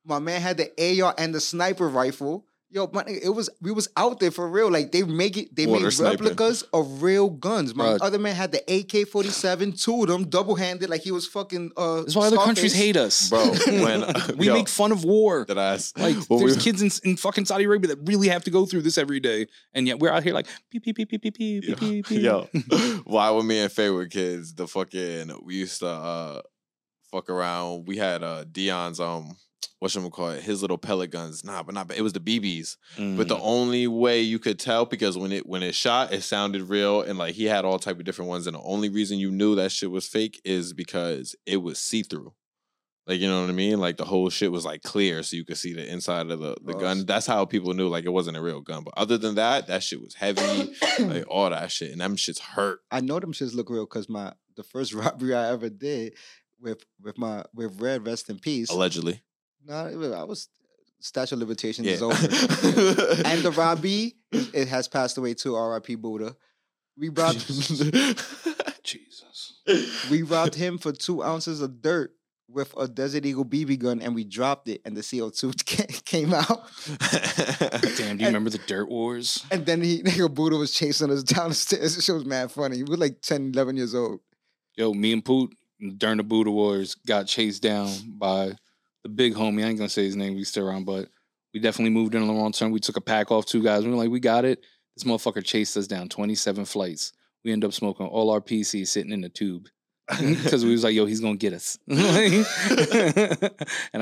My man had the AR and the sniper rifle. Yo, my nigga, it was we was out there for real. Like they make it, they Water made sniping. replicas of real guns. My Bruh. other man had the AK-47, two of them, double handed, like he was fucking. Uh, That's why other countries hate us, Bro, when- we yo. make fun of war. that ass. Like, when there's we- kids in, in fucking Saudi Arabia that really have to go through this every day, and yet we're out here like beep beep beep beep beep beep beep beep. beep. Yo, why when me and Faye were kids, the fucking we used to uh fuck around. We had uh Dion's um what should we call it? His little pellet guns. Nah, but not. It was the BBs. But the Mm. only way you could tell because when it when it shot, it sounded real, and like he had all type of different ones. And the only reason you knew that shit was fake is because it was see through. Like you know what I mean? Like the whole shit was like clear, so you could see the inside of the, the Oh, gun. That's how people knew like it wasn't a real gun. But other than that, that shit was heavy, like all that shit, and them shits hurt. I know them shits look real because my the first robbery I ever did with with my with Red Rest in Peace. Allegedly, No, it was- I was statute of limitations yeah. is over. and the Robbie, it has passed away too. R.I.P. Buddha. We robbed Jesus. we robbed him for two ounces of dirt with a Desert Eagle BB gun, and we dropped it, and the CO two came out. Damn, do you remember the Dirt Wars? And then he, nigga Buddha was chasing us down the stairs. This was mad funny. We were like 10, 11 years old. Yo, me and Poot during the Buddha Wars got chased down by the big homie. I ain't gonna say his name. We still around, but we definitely moved in on the wrong turn. We took a pack off two guys. We were like, we got it. This motherfucker chased us down 27 flights. We end up smoking all our PCs sitting in the tube. because we was like, yo, he's gonna get us. and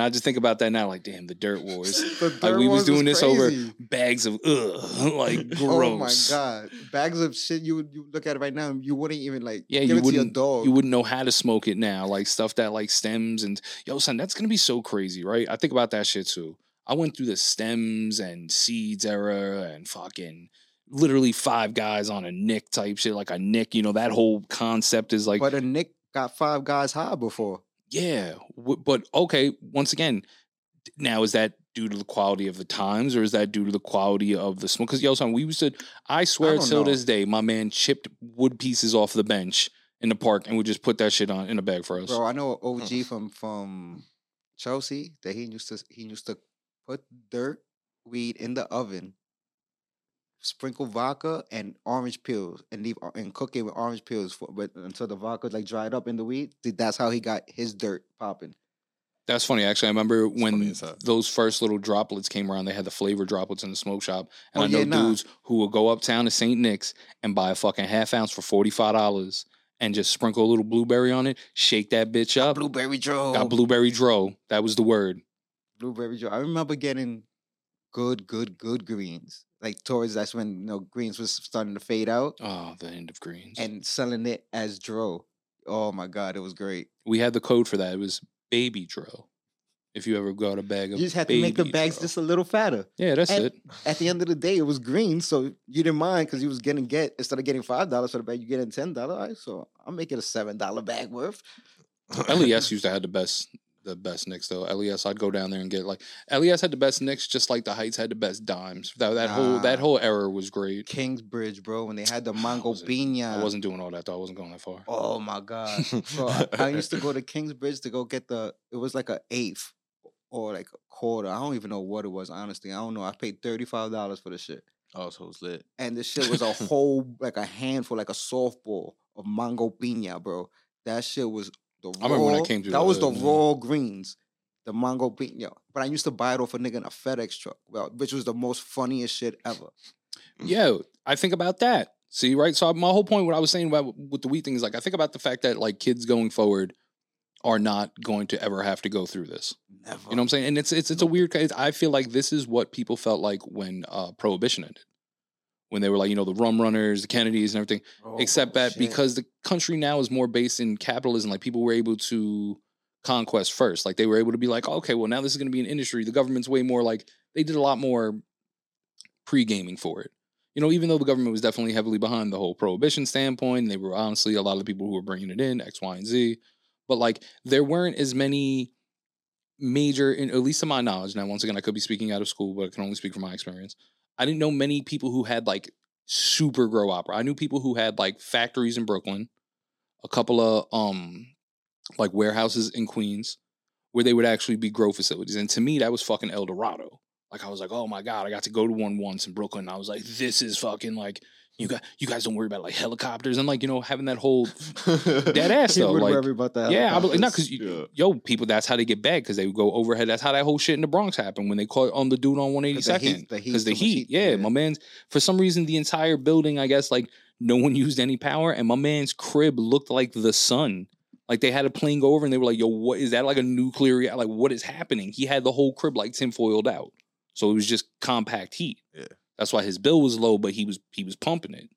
I just think about that now, like, damn, the dirt wars. The Like dirt we was doing this over bags of ugh, like gross. Oh my god, bags of shit. You would you look at it right now, and you wouldn't even like Yeah, give you it to your wouldn't. dog. You wouldn't know how to smoke it now, like stuff that like stems and yo, son, that's gonna be so crazy, right? I think about that shit too. I went through the stems and seeds era and fucking literally five guys on a nick type shit, like a nick. You know that whole concept is like but a Nick got five guys high before. Yeah, w- but okay. Once again, now is that due to the quality of the times, or is that due to the quality of the smoke? Because yo, son, we used to. I swear, don't till know. this day, my man chipped wood pieces off the bench in the park and would just put that shit on in a bag for us. Bro, I know an OG from from Chelsea that he used to he used to put dirt weed in the oven, sprinkle vodka and orange peels, and leave and cook it with orange peels for but until the vodka like dried up in the weed. That's how he got his dirt popping. That's funny. Actually, I remember funny when those first little droplets came around. They had the flavor droplets in the smoke shop, and Oh, I know yeah, nah. dudes who will go uptown to St. Nick's and buy a fucking half ounce for forty five dollars and just sprinkle a little blueberry on it, shake that bitch up. Blueberry Joe. Got blueberry dro. That was the word. Blueberry Joe. I remember getting good, good, good greens. Like towards that's when you know greens was starting to fade out Oh, the end of greens. and selling it as dro. Oh my god, it was great. we had the code for that. It was baby dro. If you ever got a bag of You just had to make the bags Dro. just a little fatter. yeah, that's it. At the end of the day, it was green, so you didn't mind because you was getting get instead of getting five dollars for the bag, you getting ten dollars. So I'm making a seven dollar bag worth. LES used to have the best the best nicks though. LES, I'd go down there and get like LES had the best nicks, just like the Heights had the best dimes. That that whole that whole era was great. Kingsbridge, bro, when they had the mango piña. I wasn't doing all that though. I wasn't going that far. Oh my god, bro! I, I used to go to Kingsbridge to go get the. It was like an eighth or like a quarter. I don't even know what it was. Honestly, I don't know. I paid thirty five dollars for the shit, oh, so it's lit. and this shit was a whole like a handful, like a softball of mango piña, bro. That shit was the raw. I remember when I came to That was the raw greens, the mango piña. But I used to buy it off a nigga in a FedEx truck, well, which was the most funniest shit ever. Yeah, I think about that. See, right? So my whole point, what I was saying about with the weed thing is like I think about the fact that like kids going forward are not going to ever have to go through this. Never. You know what I'm saying? And it's it's it's a weird. case. I feel like this is what people felt like when uh, prohibition ended, when they were like you know the rum runners, the Kennedys, and everything. Oh, Except that shit. because the country now is more based in capitalism, like people were able to conquest first. Like they were able to be like, okay, well now this is going to be an industry. The government's way more like they did a lot more pre gaming for it. You know, even though the government was definitely heavily behind the whole prohibition standpoint, they were honestly a lot of the people who were bringing it in X, Y, and Z. But like there weren't as many major, in, at least to my knowledge. Now, once again, I could be speaking out of school, but I can only speak from my experience. I didn't know many people who had like super grow opera. I knew people who had like factories in Brooklyn, a couple of um like warehouses in Queens where they would actually be grow facilities. And to me, that was fucking El Dorado. Like I was like, oh my god, I got to go to one once in Brooklyn. I was like, this is fucking like you got you guys don't worry about like helicopters and like you know having that whole dead ass He though. would Like worry about that. yeah, I believe not because Yeah. yo people that's how they get bad because they go overhead. That's how that whole shit in the Bronx happened when they caught on the dude on one eighty 'Cause the heat- the heat, because the heat. heat, Yeah, yeah. my man's for some reason the entire building. I guess like no one used any power, and my man's crib looked like the sun. Like they had a plane go over and they were like, "Yo, what is that? Like a nuclear? Like what is happening?" He had the whole crib like tinfoiled out, so it was just compact heat. Yeah. That's why his bill was low, but he was he was pumping it.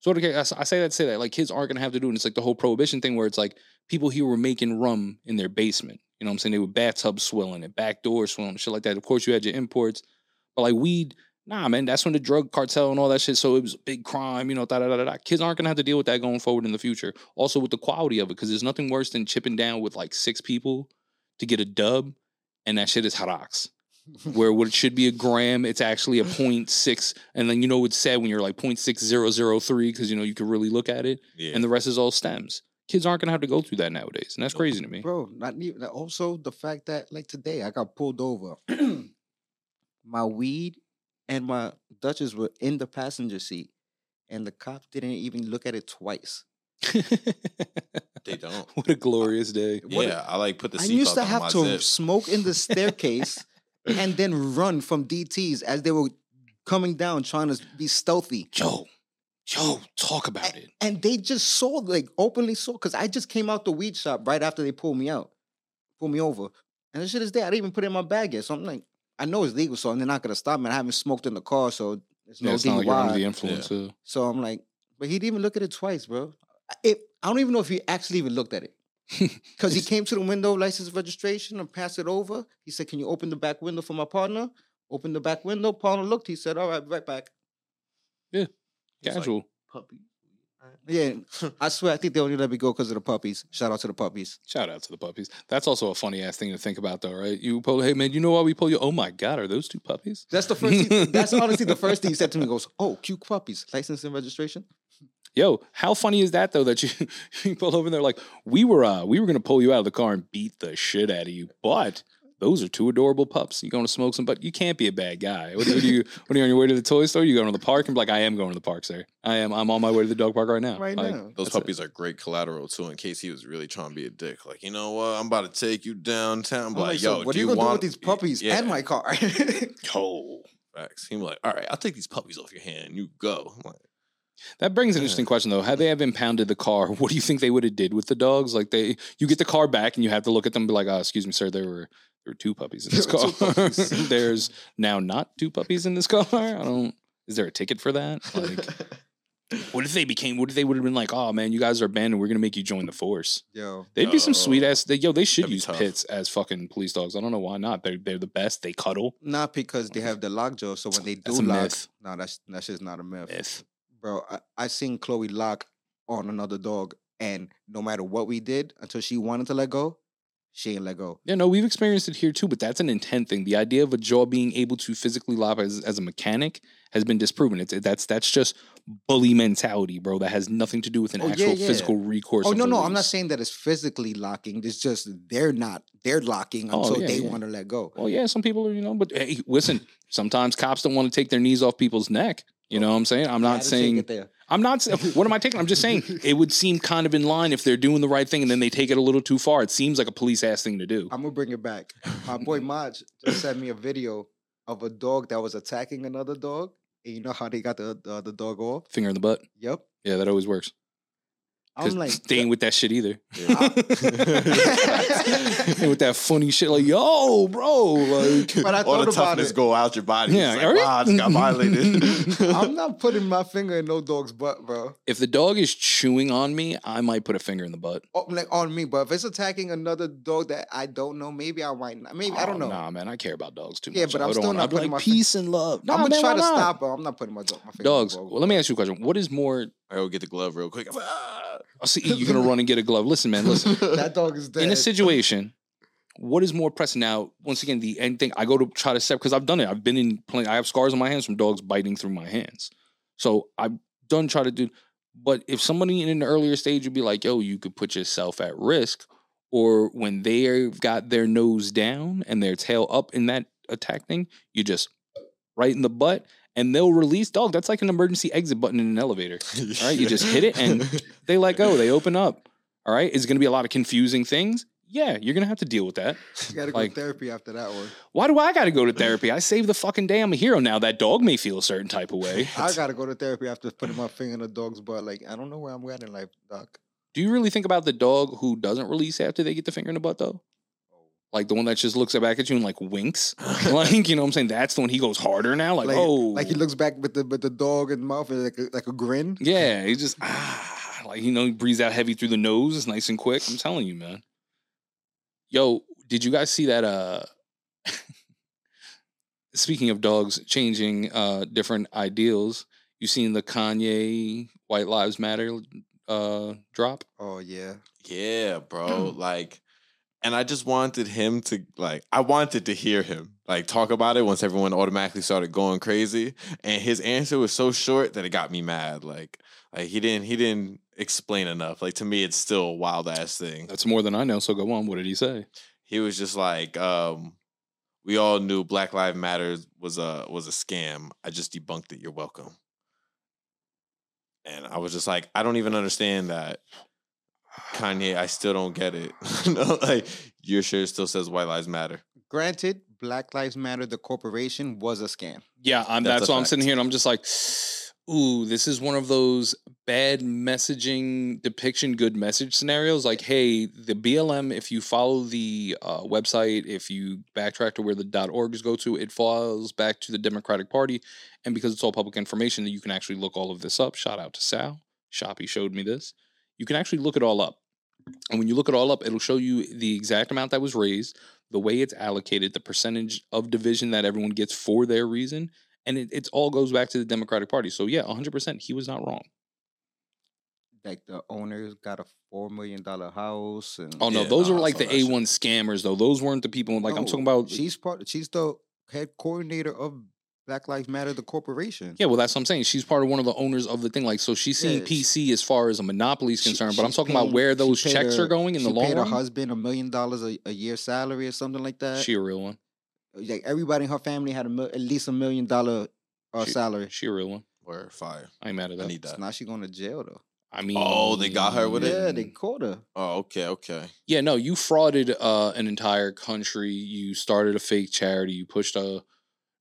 So okay, I say that to say that like kids aren't gonna have to do it. It's like the whole prohibition thing where it's like people here were making rum in their basement. You know what I'm saying? They were bathtub swilling and back door swilling, shit like that. Of course, you had your imports, but like weed, nah, man, that's when the drug cartel and all that shit. So it was a big crime, you know. Da da da da. Kids aren't gonna have to deal with that going forward in the future. Also with the quality of it, because there's nothing worse than chipping down with like six people to get a dub, and that shit is harax where what should be a gram, it's actually a point six, and then you know it's said when you're like point six zero zero three because you know you can really look at it, yeah. and the rest is all stems. Kids aren't gonna have to go through that nowadays, and that's crazy to me. bro. Not even also the fact that like today I got pulled over. my weed and my Dutchess were in the passenger seat, and the cop didn't even look at it twice. they don't. what a glorious day! What yeah, I like put the I used to have to zip. smoke in the staircase and then run from DTs as they were coming down trying to be stealthy. Joe, Joe, talk about A- it. And they just saw, like, openly saw, because I just came out the weed shop right after they pulled me out, pulled me over. And the shit is there. I didn't even put it in my bag yet. So I'm like, I know it's legal, so they're not gonna stop me. I haven't smoked in the car, so there's no Yeah, it's not like under the influence. uh, So I'm like, but he didn't even look at it twice, bro. It, I don't even know if he actually even looked at it. Because he came to the window, license registration, and passed it over. He said, Can you open the back window for my partner? Open the back window. Partner looked. He said, All right, right back. He's like, Casual. puppy. Yeah, I swear, I think they only let me go because of the puppies. Shout out to the puppies. Shout out to the puppies. That's also a funny ass thing to think about, though, right? You pull, hey man, you know why we pull you? Oh my god, are those two puppies? That's the first. Thing, that's honestly the first thing he said to me. Goes, oh, cute puppies, license and registration. Yo, how funny is that though? That you, you pull over and they're like, we were uh we were gonna pull you out of the car and beat the shit out of you, but those are two adorable pups. You going to smoke some, but you can't be a bad guy. What, do you? What are you on your way to the toy store? You going to the park and be like, I am going to the park, sir. I am. I'm on my way to the dog park right now. Right Like, now. Those That's it. puppies are great collateral too, in case he was really trying to be a dick. Like, you know what? I'm about to take you downtown. I'm I'm like, like, so yo, what do are you you gonna do with these puppies Yeah, and my car? Yo. facts. He was like, all right, I'll take these puppies off your hand. You go. I'm like, That brings an interesting question though. Had they have impounded the car, what do you think they would have did with the dogs? Like they, you get the car back and you have to look at them and be like, oh, excuse me, sir, there were there were two puppies in this car. were two puppies. There's now not two puppies in this car. I don't. Is there a ticket for that? Like, what if they became? What if they would have been like, oh man, you guys are abandoned. We're gonna make you join the force. Yo, They'd be some sweet ass. They, yo, they should use tough. pits as fucking police dogs. I don't know why not. They're they're the best. They cuddle. not because they have the lockjaw. So when they do That's a lock, myth. no, that's that's just not a myth. Myth. Bro. I, I seen Chloe lock on another dog, and no matter what we did, until she wanted to let go, she ain't let go. Yeah, no, we've experienced it here too, but that's an intent thing. The idea of a jaw being able to physically lock as, as a mechanic has been disproven. It's that's that's just bully mentality, bro. That has nothing to do with an Oh, actual yeah. physical recourse. Oh no, no, I'm not saying that it's physically locking. It's just they're not. They're locking Oh, until yeah, they yeah. want to let go. Well, yeah, some people are, you know, but hey, listen, sometimes cops don't want to take their knees off people's neck. You know what I'm saying? I'm not saying. I'm not saying what am I taking? I'm just saying it would seem kind of in line if they're doing the right thing and then they take it a little too far. It seems like a police ass thing to do. I'm gonna bring it back. My boy Maj just sent me a video of a dog that was attacking another dog. And you know how they got the the, the dog off? Finger in the butt. Yep. Yeah, that always works. 'Cause I'm like, they ain't with that shit either. Yeah. With that funny shit like, yo, bro, like but I all the thought about toughness it. go out your body. Yeah, Yeah, are like, wow, I just got violated. I'm not putting my finger in no dog's butt, bro. if the dog is chewing on me, I might put a finger in the butt. Oh, like on me, but if it's attacking another dog that I don't know, maybe I might. Not. Maybe I don't Oh, know. Nah, man, I care about dogs too Yeah, much. but I I'm don't still wanna- not I'd putting like, my fin- peace and love. Nah, I'm gonna man, try to not? stop, but I'm not putting my dog. My finger Dogs. In the dog. Well, let me ask you a question. What is more? I go get the glove real quick. Ah. I'll see you're gonna run and get a glove. Listen, man. Listen. that dog is dead. in a situation, what is more pressing now? Once again, the end thing I go to try to step because I've done it. I've been in plenty. I have scars on my hands from dogs biting through my hands. So I've done try to do. But if somebody in an earlier stage would be like, "Yo, you could put yourself at risk," or when they've got their nose down and their tail up in that attack thing, you just right in the butt. And they'll release dog. That's like an emergency exit button in an elevator. All right, you just hit it and they let go. They open up. All right. Is going to be a lot of confusing things? Yeah, you're going to have to deal with that. you gotta go to therapy after that one. Why do I got to go to therapy? I saved the fucking day. I'm a hero now. That dog may feel a certain type of way. I gotta go to therapy after putting my finger in a dog's butt. Like I don't know where I'm at in life, doc. Do you really think about the dog who doesn't release after they get the finger in the butt, though? Like the one that just looks back at you and like winks. like, you know what I'm saying? That's the one he goes harder now. Like, Like, oh. like he looks back with the with the dog in the mouth and like a, like a grin. Yeah, he just, ah. Like, you know, he breathes out heavy through the nose. It's nice and quick. I'm telling you, man. Yo, did you guys see that? Uh, speaking of dogs changing uh different ideals, you seen the Kanye White Lives Matter uh drop? Oh yeah. Yeah, bro. like, and I just wanted him to like. I wanted to hear him like talk about it once everyone automatically started going crazy. And his answer was so short that it got me mad. Like, like he didn't he didn't explain enough. Like to me, it's still a wild ass thing. That's more than I know. So go on. What did he say? He was just like, um, we all knew Black Lives Matter was a was a scam. I just debunked it. You're welcome. And I was just like, I don't even understand that. Kanye, I still don't get it. no, like your shirt still says White Lives Matter. Granted, Black Lives Matter, the corporation, was a scam. Yeah, I'm, That's that's, a why I'm sitting here and I'm just like, ooh, this is one of those bad messaging depiction, good message scenarios. Like, hey, the BLM, if you follow the uh, website, if you backtrack to where the .orgs go to, it falls back to the Democratic Party. And because it's all public information, you can actually look all of this up. Shout out to Sal. Shoppy showed me this. You can actually look it all up. And when you look it all up, it'll show you the exact amount that was raised, the way it's allocated, the percentage of division that everyone gets for their reason, and it, it all goes back to the Democratic Party. So yeah, 100%, he was not wrong. Like the owners got a four million dollar house and Oh no, Yeah, those no, are like the. A1 scammers though. Those weren't the people like I'm talking about She's part. She's the head coordinator of Black Lives Matter, the corporation. Yeah, well that's what I'm saying. She's part of one of the owners of the thing. Like so she's seeing Yeah, she- PC as far as a monopoly is She- concerned, but I'm she's talking about where those checks her- are going in she the long paid her husband a million dollars a, a year salary or something like that. She a real one. like everybody in her family had a mil- at least a million dollar uh, She- salary. She a real one. Word fire. I ain't mad at I that. need So that. now she going to jail though. I mean Oh, they got her with it? Yeah, they caught her. Oh, okay, okay. Yeah, no, you frauded uh, an entire country. You started a fake charity. You pushed a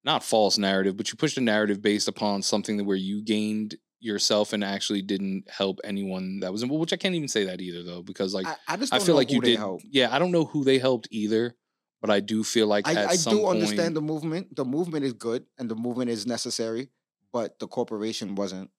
not false narrative, but you pushed a narrative based upon something that where you gained yourself and actually didn't help anyone that was involved. Which I can't even say that either, though, because like I, I just I don't feel know like who you did. helped. Yeah, I don't know who they helped either, but I do feel like I, at I some do point, understand the movement. The movement is good and the movement is necessary, but the corporation wasn't.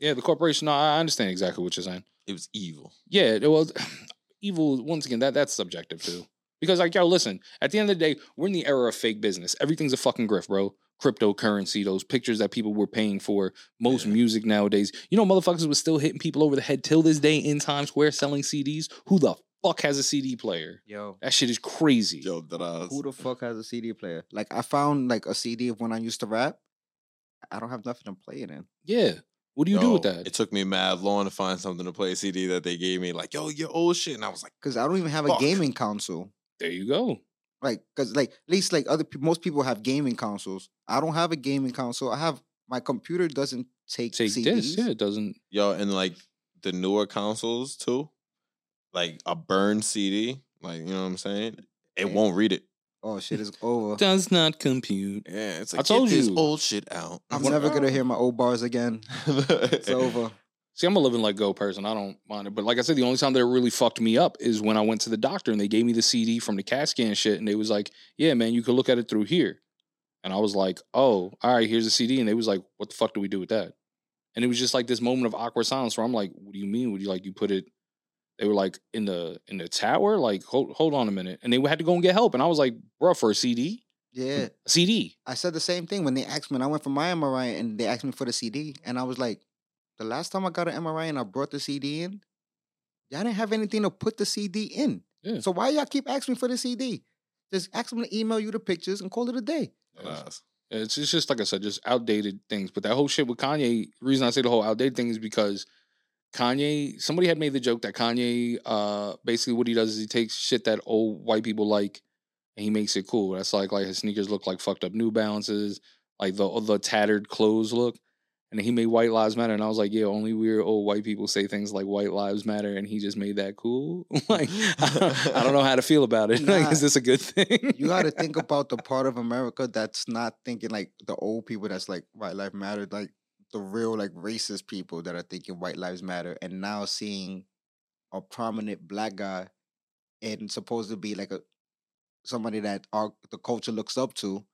Yeah, the corporation. No, I understand exactly what you're saying. It was evil. Yeah, it was evil. Once again, that that's subjective too. Because like, yo, listen. At the end of the day, we're in the era of fake business. Everything's a fucking grift, bro. Cryptocurrency, those pictures that people were paying for, most Yeah. music nowadays. You know, motherfuckers was still hitting people over the head till this day in Times Square selling CDs. Who the fuck has a CD player? Yo, That shit is crazy. Yo, that I who the fuck has a CD player? Like I found like a CD of when I used to rap. I don't have nothing to play it in. Yeah. What do you do with that? It took me mad long to find something to play a CD that they gave me. Like, yo, your old shit, and I was like, Cause I don't even have Fuck. a gaming console. There you go. Like, cause like at least like other people, most people have gaming consoles. I don't have a gaming console. I have my computer doesn't take, Take CDs. this. Yeah, it doesn't. yo, and like the newer consoles too, like a burned CD, like you know what I'm saying? It Yeah. won't read it. Oh shit it's over. Does not compute. Yeah, it's I told get this you. old shit out. I'm It's never like, gonna hear my old bars again. It's over. See, I'm a live and let go person. I don't mind it. But like I said, the only time that really fucked me up is when I went to the doctor and they gave me the CD from the CAT scan shit. And they was like, yeah, man, you could look at it through here. And I was like, oh, all right, here's the CD. And they was like, what the fuck do we do with that? And it was just like this moment of awkward silence where I'm like, what do you mean? Would you like, you put it, they were like in the in the tower? Like, hold, hold on a minute. And they had to go and get help. And I was like, bro, for a CD? Yeah. A CD. I said the same thing when they asked me I went for my MRI and they asked me for the CD. And I was like, the last time I got an MRI and I brought the CD in, y'all didn't have anything to put the CD in. Yeah. So why y'all keep asking me for the CD? Just ask them to email you the pictures and call it a day. It's, it's just like I said, just outdated things. But that whole shit with Kanye, reason I say the whole outdated thing is because Kanye, somebody had made the joke that Kanye, uh, basically what he does is he takes shit that old white people like and he makes it cool. That's like like his sneakers look like fucked up New Balances, like the the tattered clothes look. And he made White Lives Matter, and I was like, yeah, only weird old white people say things like White Lives Matter, and he just made that cool. like, I don't know how to feel about it. like, is this a good thing? You got to think about the part of America that's not thinking like the old people that's like white life matter, like the real like racist people that are thinking white lives matter, and now seeing a prominent black guy and supposed to be like a somebody that our the culture looks up to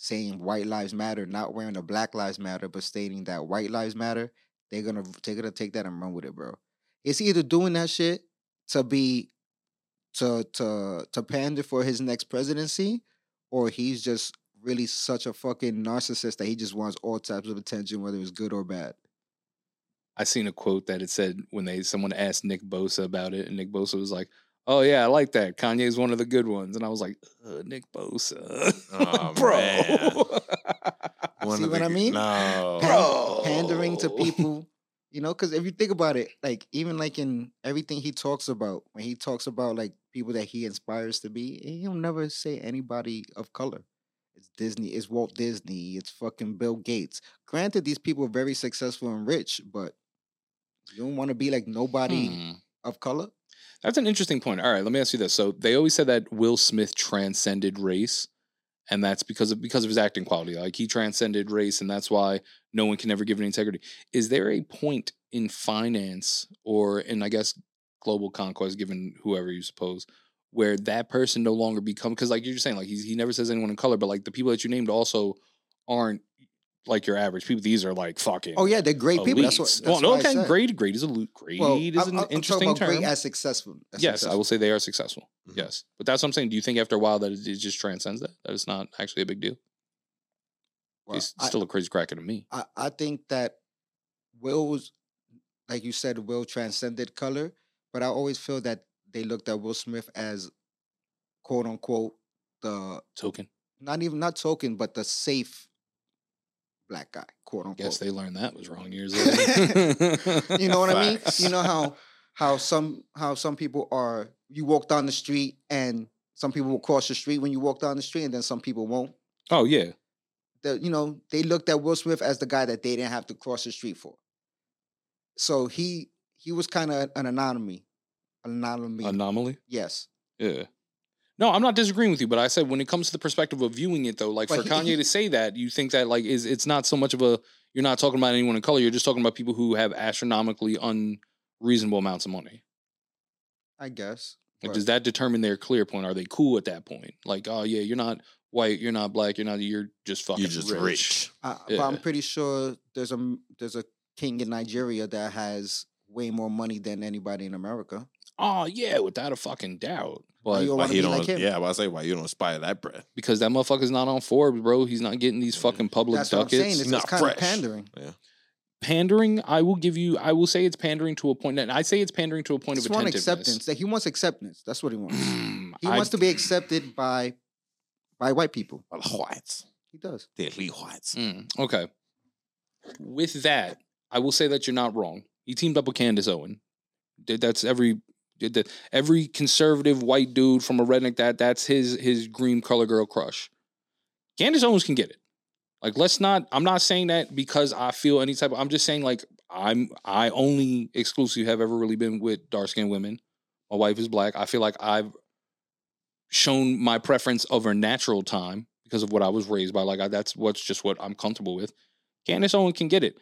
saying white lives matter, not wearing a black lives matter, but stating that white lives matter, they're gonna they're gonna take that and run with it, bro. It's either doing that shit to be to to to pander for his next presidency, or he's just really such a fucking narcissist that he just wants all types of attention, whether it's good or bad. I seen a quote that it said when they someone asked Nick Bosa about it, and Nick Bosa was like, "Oh yeah, I like that. Kanye's one of the good ones." And I was like, uh, "Nick Bosa, Oh, bro." man. One See what the- I mean? No. Bro. pandering to people, you know, because if you think about it, like even like in everything he talks about, when he talks about like people that he inspires to be, he'll never say anybody of color. It's Disney, it's Walt Disney, it's fucking Bill Gates. Granted, these people are very successful and rich, but you don't want to be like nobody Hmm. of color. That's an interesting point. All right, let me ask you this. So they always said that Will Smith transcended race, and that's because of because of his acting quality. Like he transcended race, and that's why no one can ever give an integrity. Is there a point in finance or in I guess global conquest, given whoever you suppose, where that person no longer become because like you're saying, like he's, he never says anyone in color, but like the people that you named also aren't like your average people. These are like fucking. Oh yeah, they're great people. That's what. That's well, I okay, great, great is a lo- great Well, is I'm- an I'm- interesting term. Great as successful. as yes, I will say they are successful. Mhm. Yes, but that's what I'm saying. Do you think after a while that it, just transcends that? That it's not actually a big deal. Well, it's still a crazy cracker to me. I, I think that Will was, like you said, Will transcended color, but I always feel that they looked at Will Smith as quote unquote the Token. not even not token, but the safe black guy, quote unquote. Guess they learned that was wrong years ago. you know what I mean? You know how how some how some people are you walk down the street and some people will cross the street when you walk down the street and then some people won't. oh yeah, The, you know, they looked at Will Smith as the guy that they didn't have to cross the street for. So he he was kind of an anomaly. An anomaly. anomaly. yes. Yeah. No, I'm not disagreeing with you, but I said when it comes to the perspective of viewing it though, like But for he- Kanye he- to say that, you think that like is it's not so much of a you're not talking about anyone in color, you're just talking about people who have astronomically unreasonable amounts of money. I guess. Like, does that determine their clear point? Are they cool at that point? Like, oh yeah, you're not white, you're not black, you're not, you're just fucking You're just rich. I, But I'm pretty sure there's a there's a king in Nigeria that has way more money than anybody in America. Oh yeah, without a fucking doubt. Why But you Why wanna he be don't? like him? yeah, well, I say why you don't aspire that bread. because that motherfucker's not on Forbes, bro. He's not getting these fucking public That's what I'm ducats. saying. It's, not it's kind of fresh. pandering. pandering, I will give you. I will say it's pandering to a point. And I say it's pandering to a point Just of want attentiveness. acceptance. That he wants acceptance. That's what he wants. Mm, He I- wants to be accepted by by white people. Well, whites, He does. they're whites. Mm, okay. With that, I will say that you're not wrong. He teamed up with Candace Owen. Did- That's every that- every conservative white dude from a redneck that that's his his green color girl crush. Candace Owens can get it. Like let's not I'm not saying that because I feel any type of I'm just saying like I'm I only exclusively have ever really been with dark skinned women. My wife is black. I feel like I've shown my preference over natural time because of what I was raised by. Like I, that's what's just what I'm comfortable with. Candace Owens can get it.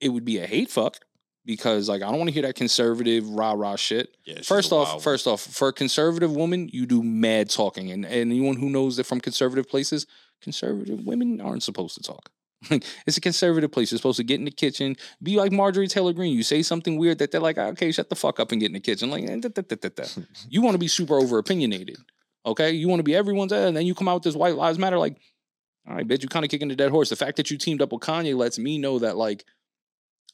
It would be a hate fuck because like I don't want to hear that conservative rah rah shit. Yeah, First off, first off, for a conservative woman, you do mad talking, and, and anyone who knows that from conservative places, conservative women aren't supposed to talk. It's a conservative place. You're supposed to get in the kitchen, be like Marjorie Taylor Greene. You say something weird that they're like, okay, shut the fuck up and get in the kitchen. Like, eh, da, da, da, da, da. you want to be super over opinionated, okay? You want to be everyone's, eh, and then you come out with this White Lives Matter. Like, all right, bitch, you kind of kicking the dead horse. The fact that you teamed up with Kanye lets me know that like.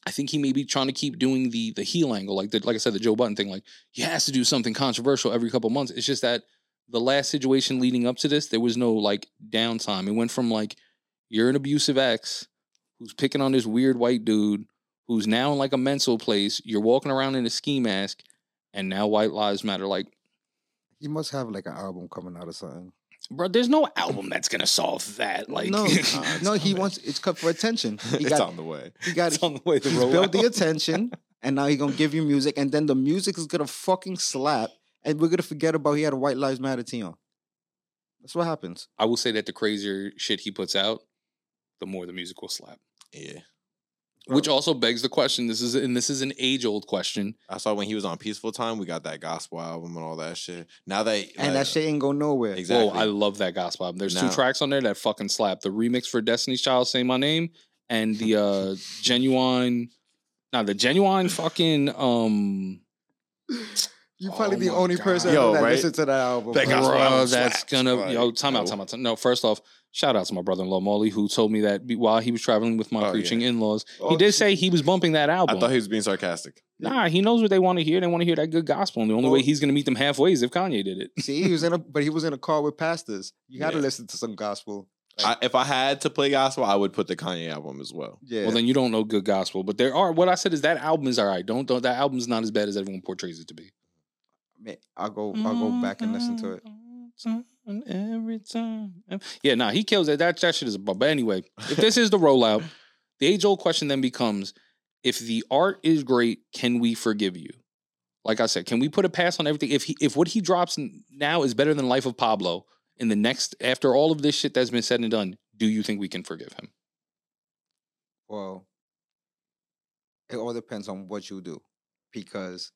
I think he may be trying to keep doing the the heel angle, like the, like I said, the Joe Budden thing. Like he has to do something controversial every couple months. It's just that the last situation leading up to this, there was no like downtime. It went from like you're an abusive ex who's picking on this weird white dude who's now in like a mental place. You're walking around in a ski mask, and now white lives matter. Like, He must have like an album coming out or something. Bro, there's no album that's gonna solve that. Like, no, it's uh, no, he coming. wants it's cut for attention. He it's got on the way. he got it's on the way to he's roll built out. the attention, and now he gonna give you music, and then the music is gonna fucking slap, and we're gonna forget about he had a White Lives Matter tee on. That's what happens. I will say that the crazier shit he puts out, the more the music will slap. Yeah, Which also begs the question. This is and this is an age old question. I saw when he was on Peaceful Time. We got that gospel album and all that shit. Now that And like, that shit ain't go nowhere. exactly. Whoa, I love that gospel album. There's two tracks on there that fucking slap. The remix for Destiny's Child, Say My Name, and the uh genuine, now the genuine fucking um. You Oh probably the only God. person Yo, that right? listen to that album. That gospel Bruh, album that's slaps, gonna like, yo time out, time out. time- No, first off, shout out to my brother-in-law Molly who told me that while he was traveling with my Oh, yeah. preaching in-laws, he Oh, did say he was bumping that album. I thought he was being sarcastic. nah, he knows what they want to hear. They want to hear that good gospel, and the only way he's gonna meet them halfway is if Kanye did it. See, he was in a but he was in a car with pastors. You got to Yeah. listen to some gospel. I, if I had to play gospel, I would put the Kanye album as well. Yeah. Well, then you don't know good gospel. But there are what I said is that album is all right. Don't don't that album's not as bad as everyone portrays it to be. Man, I'll go. I'll go back and listen to it. Mm-hmm. Every time. Yeah, nah, he kills it. That that shit is a bum. But anyway, if this is the rollout, the age old question then becomes: If the art is great, can we forgive you? Like I said, can we put a pass on everything? If he if what he drops now is better than Life of Pablo, in the next after all of this shit that's been said and done, do you think we can forgive him? Well, it all depends on what you do, because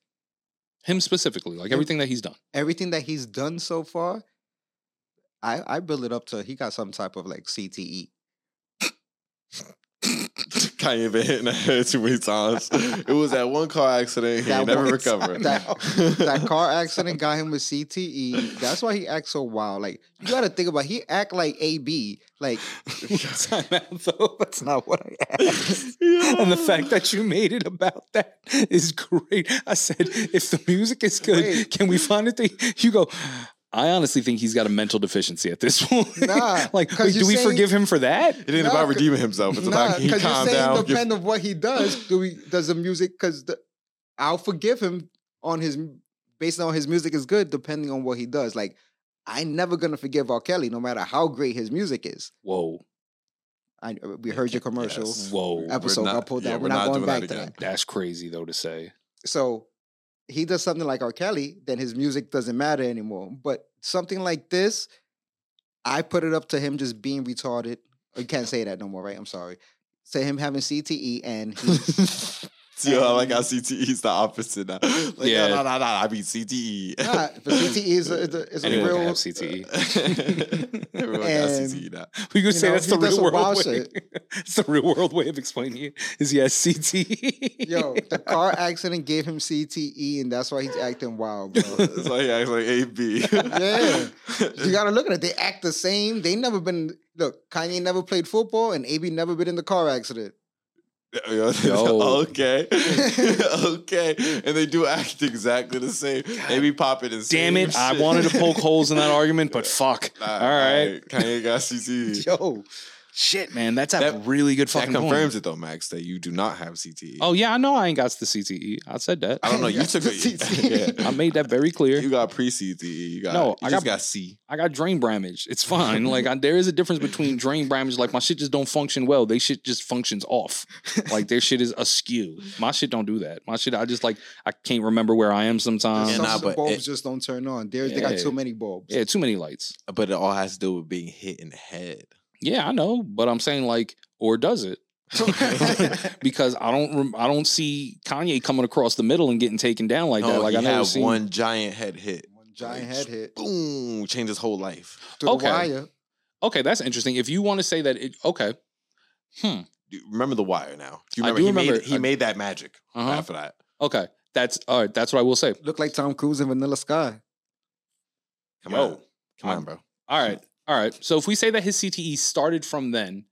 Him specifically, like everything that he's done. everything that he's done so far, I I build it up to he got some type of like. CTE. Kanye been hitting the head too many times. It was that one car accident. He never recovered. That that car accident got him with CTE. That's why he acts so wild. Like you got to think about. He act like AB. Like Time out, though. That's not what I asked. And the fact that you made it about that is great. I said, if the music is good, Wait. can we find it? Thing? You go. I honestly think he's got a mental deficiency at this point. Nah, like, 'cause wait, you're do we saying- forgive him for that? It ain't Nah, about redeeming himself. It's nah, about he because you're calmed down. give- depending on what he does. Do we does the music? Because I'll forgive him on his based on his music is good, depending on what he does. Like I never gonna forgive R. Kelly, no matter how great his music is. Whoa, I we heard your commercial. Yes. whoa, Episode not- got pulled yeah, we're We're, not, not going back that to that. that's crazy though to say. So he does something like R. Kelly, then his music doesn't matter anymore. But something like this, I put it up to him just being retarded. You can't say that no more, right? I'm sorry. Say him having CTE and he See how like how CTE is the opposite now. Like, Yeah. yeah, no, no, no, I mean CTE. Nah, but CTE is a, is a, is a Anyone can real. have CTE. Everyone got And- CTE now. We could You say know, that's the real world way. it's the real world way of explaining it. Is he has CTE? Yo, the car accident gave him CTE, and that's why he's acting wild, bro. That's why he acts like AB. Yeah. you gotta look at it. They act the same. They never been. Look, Kanye never played football, and AB never been in the car accident. Okay. okay. And they do act exactly the same. They be popping the Damn it! I wanted to poke holes in that argument, but fuck. Nah, All right. Kanye got CTE. Yo, shit, man, that's a That- really good That fucking point. confirms it though, Max, that you do not have CTE. Oh yeah, I know I ain't got the CTE. I said that. I don't know. You took it. CTE. I made that very clear. You got pre CTE. You got No, You I just got- got C. I got drain bramage. It's fine. like I, there is a difference between drain bramage. Like my shit just don't function well. They shit just functions off. Like their shit is askew. My shit don't do that. My shit, I just like I can't remember where I am sometimes. Yeah, Some nah, of but bulbs it- just don't turn on. There's they got Yeah. too many bulbs. Yeah, too many lights. But it all has to do with being hit in the head. Yeah, I know, but I'm saying like, or does it? because I don't, I don't see Kanye coming across the middle and getting taken down like that. Like he I never had seen. one giant head hit. One giant Like, head hit Boom. Changed his whole life. through Okay. the wire. Okay, that's interesting. If you want to say that, it, okay. Hmm. Remember the wire now? Do you I remember do he remember- made he I- made that magic Uh-huh. after that. Okay, that's all right. That's what I will say. Look like Tom Cruise in Vanilla Sky. Come Yo. on. Come on, bro. All right. All right. So if we say that his CTE started from then,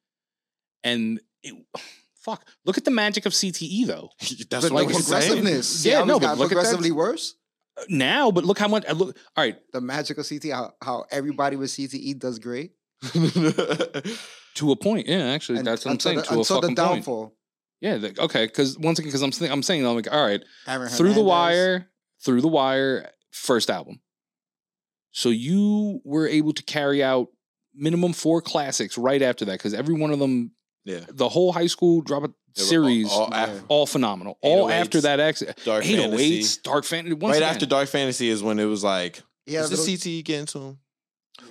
and it, fuck, look at the magic of CTE though. That's But what the I'm saying. progressiveness. Yeah, Yeah, no, no, but got look at that- progressively worse. Uh, Now, but look how much. Look. All right. The magic of CTE, how, how everybody with CTE does great. To a point. Yeah. Actually, And that's what I'm saying. the, to a until the fucking point. Yeah. the- okay. Because once again, because I'm saying, I'm saying, I'm like, all right, Aaron through the wire, through the wire, first album. So you were able to carry out minimum four classics right after that because every one of them, yeah. the whole high school drop a series. all, all Yeah. after, all phenomenal. All oh after that exit. Dark 808s, Fantasy. Dark Fantasy. Right again, after Dark Fantasy is when it was like, yeah, had is a the little- CTE getting to him?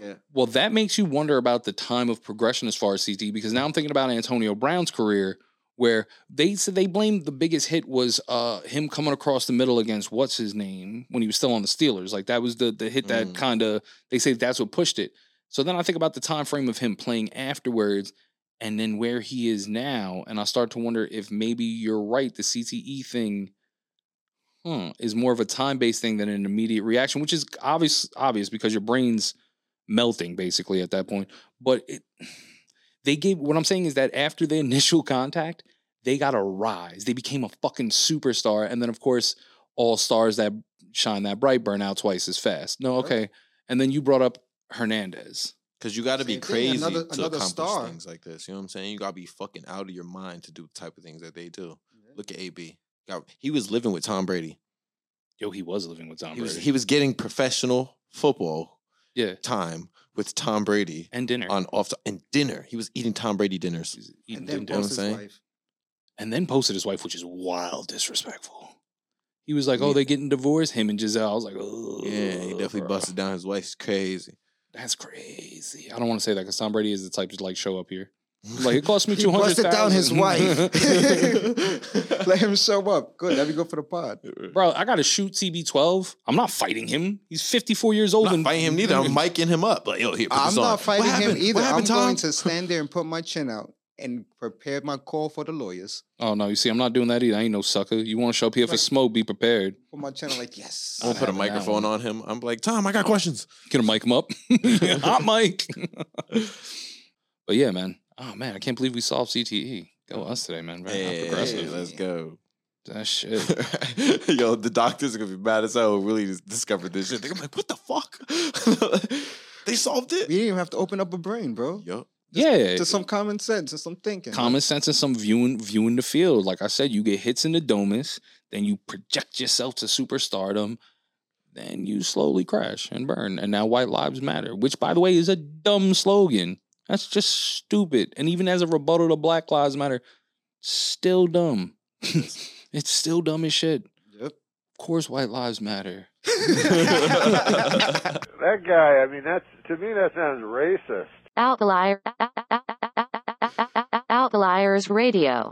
Yeah. well, that makes you wonder about the time of progression as far as CT because now I'm thinking about Antonio Brown's career where they said they blamed the biggest hit was uh him coming across the middle against what's his name when he was still on the Steelers. Like that was the the hit that Mm. kind of they say that's what pushed it. So then I think about the time frame of him playing afterwards and then where he is now and I start to wonder if maybe you're right the CTE thing hmm, is more of a time-based thing than an immediate reaction, which is obvious obvious because your brain's melting basically at that point. But it, they gave what I'm saying is that after the initial contact, they got a rise. They became a fucking superstar, and then of course, all stars that shine that bright burn out twice as fast. No, okay. And then you brought up Hernandez. Because you got to be thing, crazy another- to another accomplish star. things like this. You know what I'm saying? You got to be fucking out of your mind to do the type of things that they do. Look at AB. He was living with Tom Brady. Yo, he was living with Tom He was Brady. he was getting professional football yeah, time with Tom Brady and dinner. on off and dinner. He was eating Tom Brady dinners. He's eating And then dinner. what his saying? wife. and then posted his wife, which is wild disrespectful. He was like, "Oh, Yeah. they getting divorced." Him and Gisele. I was like, "Oh, Yeah, he definitely busted down his wife's crazy. That's crazy. I don't want to say that because Tom Brady is the type to like show up here. Like it cost me He two hundred. busted down his wife. Let him show up. Good. Let me go for the pod. Bro, I got to shoot TB12. I'm not fighting him. He's 54 years old. I'm and not fighting him neither. I'm miking him up. Like, yo, here, put I'm this not on. What fighting him happened? either. What I'm Tom? going to stand there and put my chin out and prepare my call for the lawyers. Oh no, you see, I'm not doing that either. I ain't no sucker. You want to show up here for smoke? Be prepared. Put my chin out like, yes. I'm gonna put a microphone on him. I'm like, Tom, I got questions. Gonna mic him up. Hot mic. but yeah, man. Oh man, I can't believe we solved CTE. Go us today, man. Very Hey, progressive. let's go. That shit. Yo, the doctors are gonna be mad as hell. when Really just discovered this shit. They're gonna be like, what the fuck? they solved it. We didn't even have to open up a brain, bro. Yo, yeah. Just some common sense and some thinking. Common sense and some viewing viewing the field. Like I said, you get hits in the domus, then you project yourself to superstardom, then you slowly crash and burn. And now white lives matter, which by the way is a dumb slogan. That's just stupid. And even as a rebuttal to Black Lives Matter, still dumb. it's still dumb as shit. Yep. Of course, white lives matter. That guy, I mean, that's to me that sounds racist. Out the liar. Out liars radio.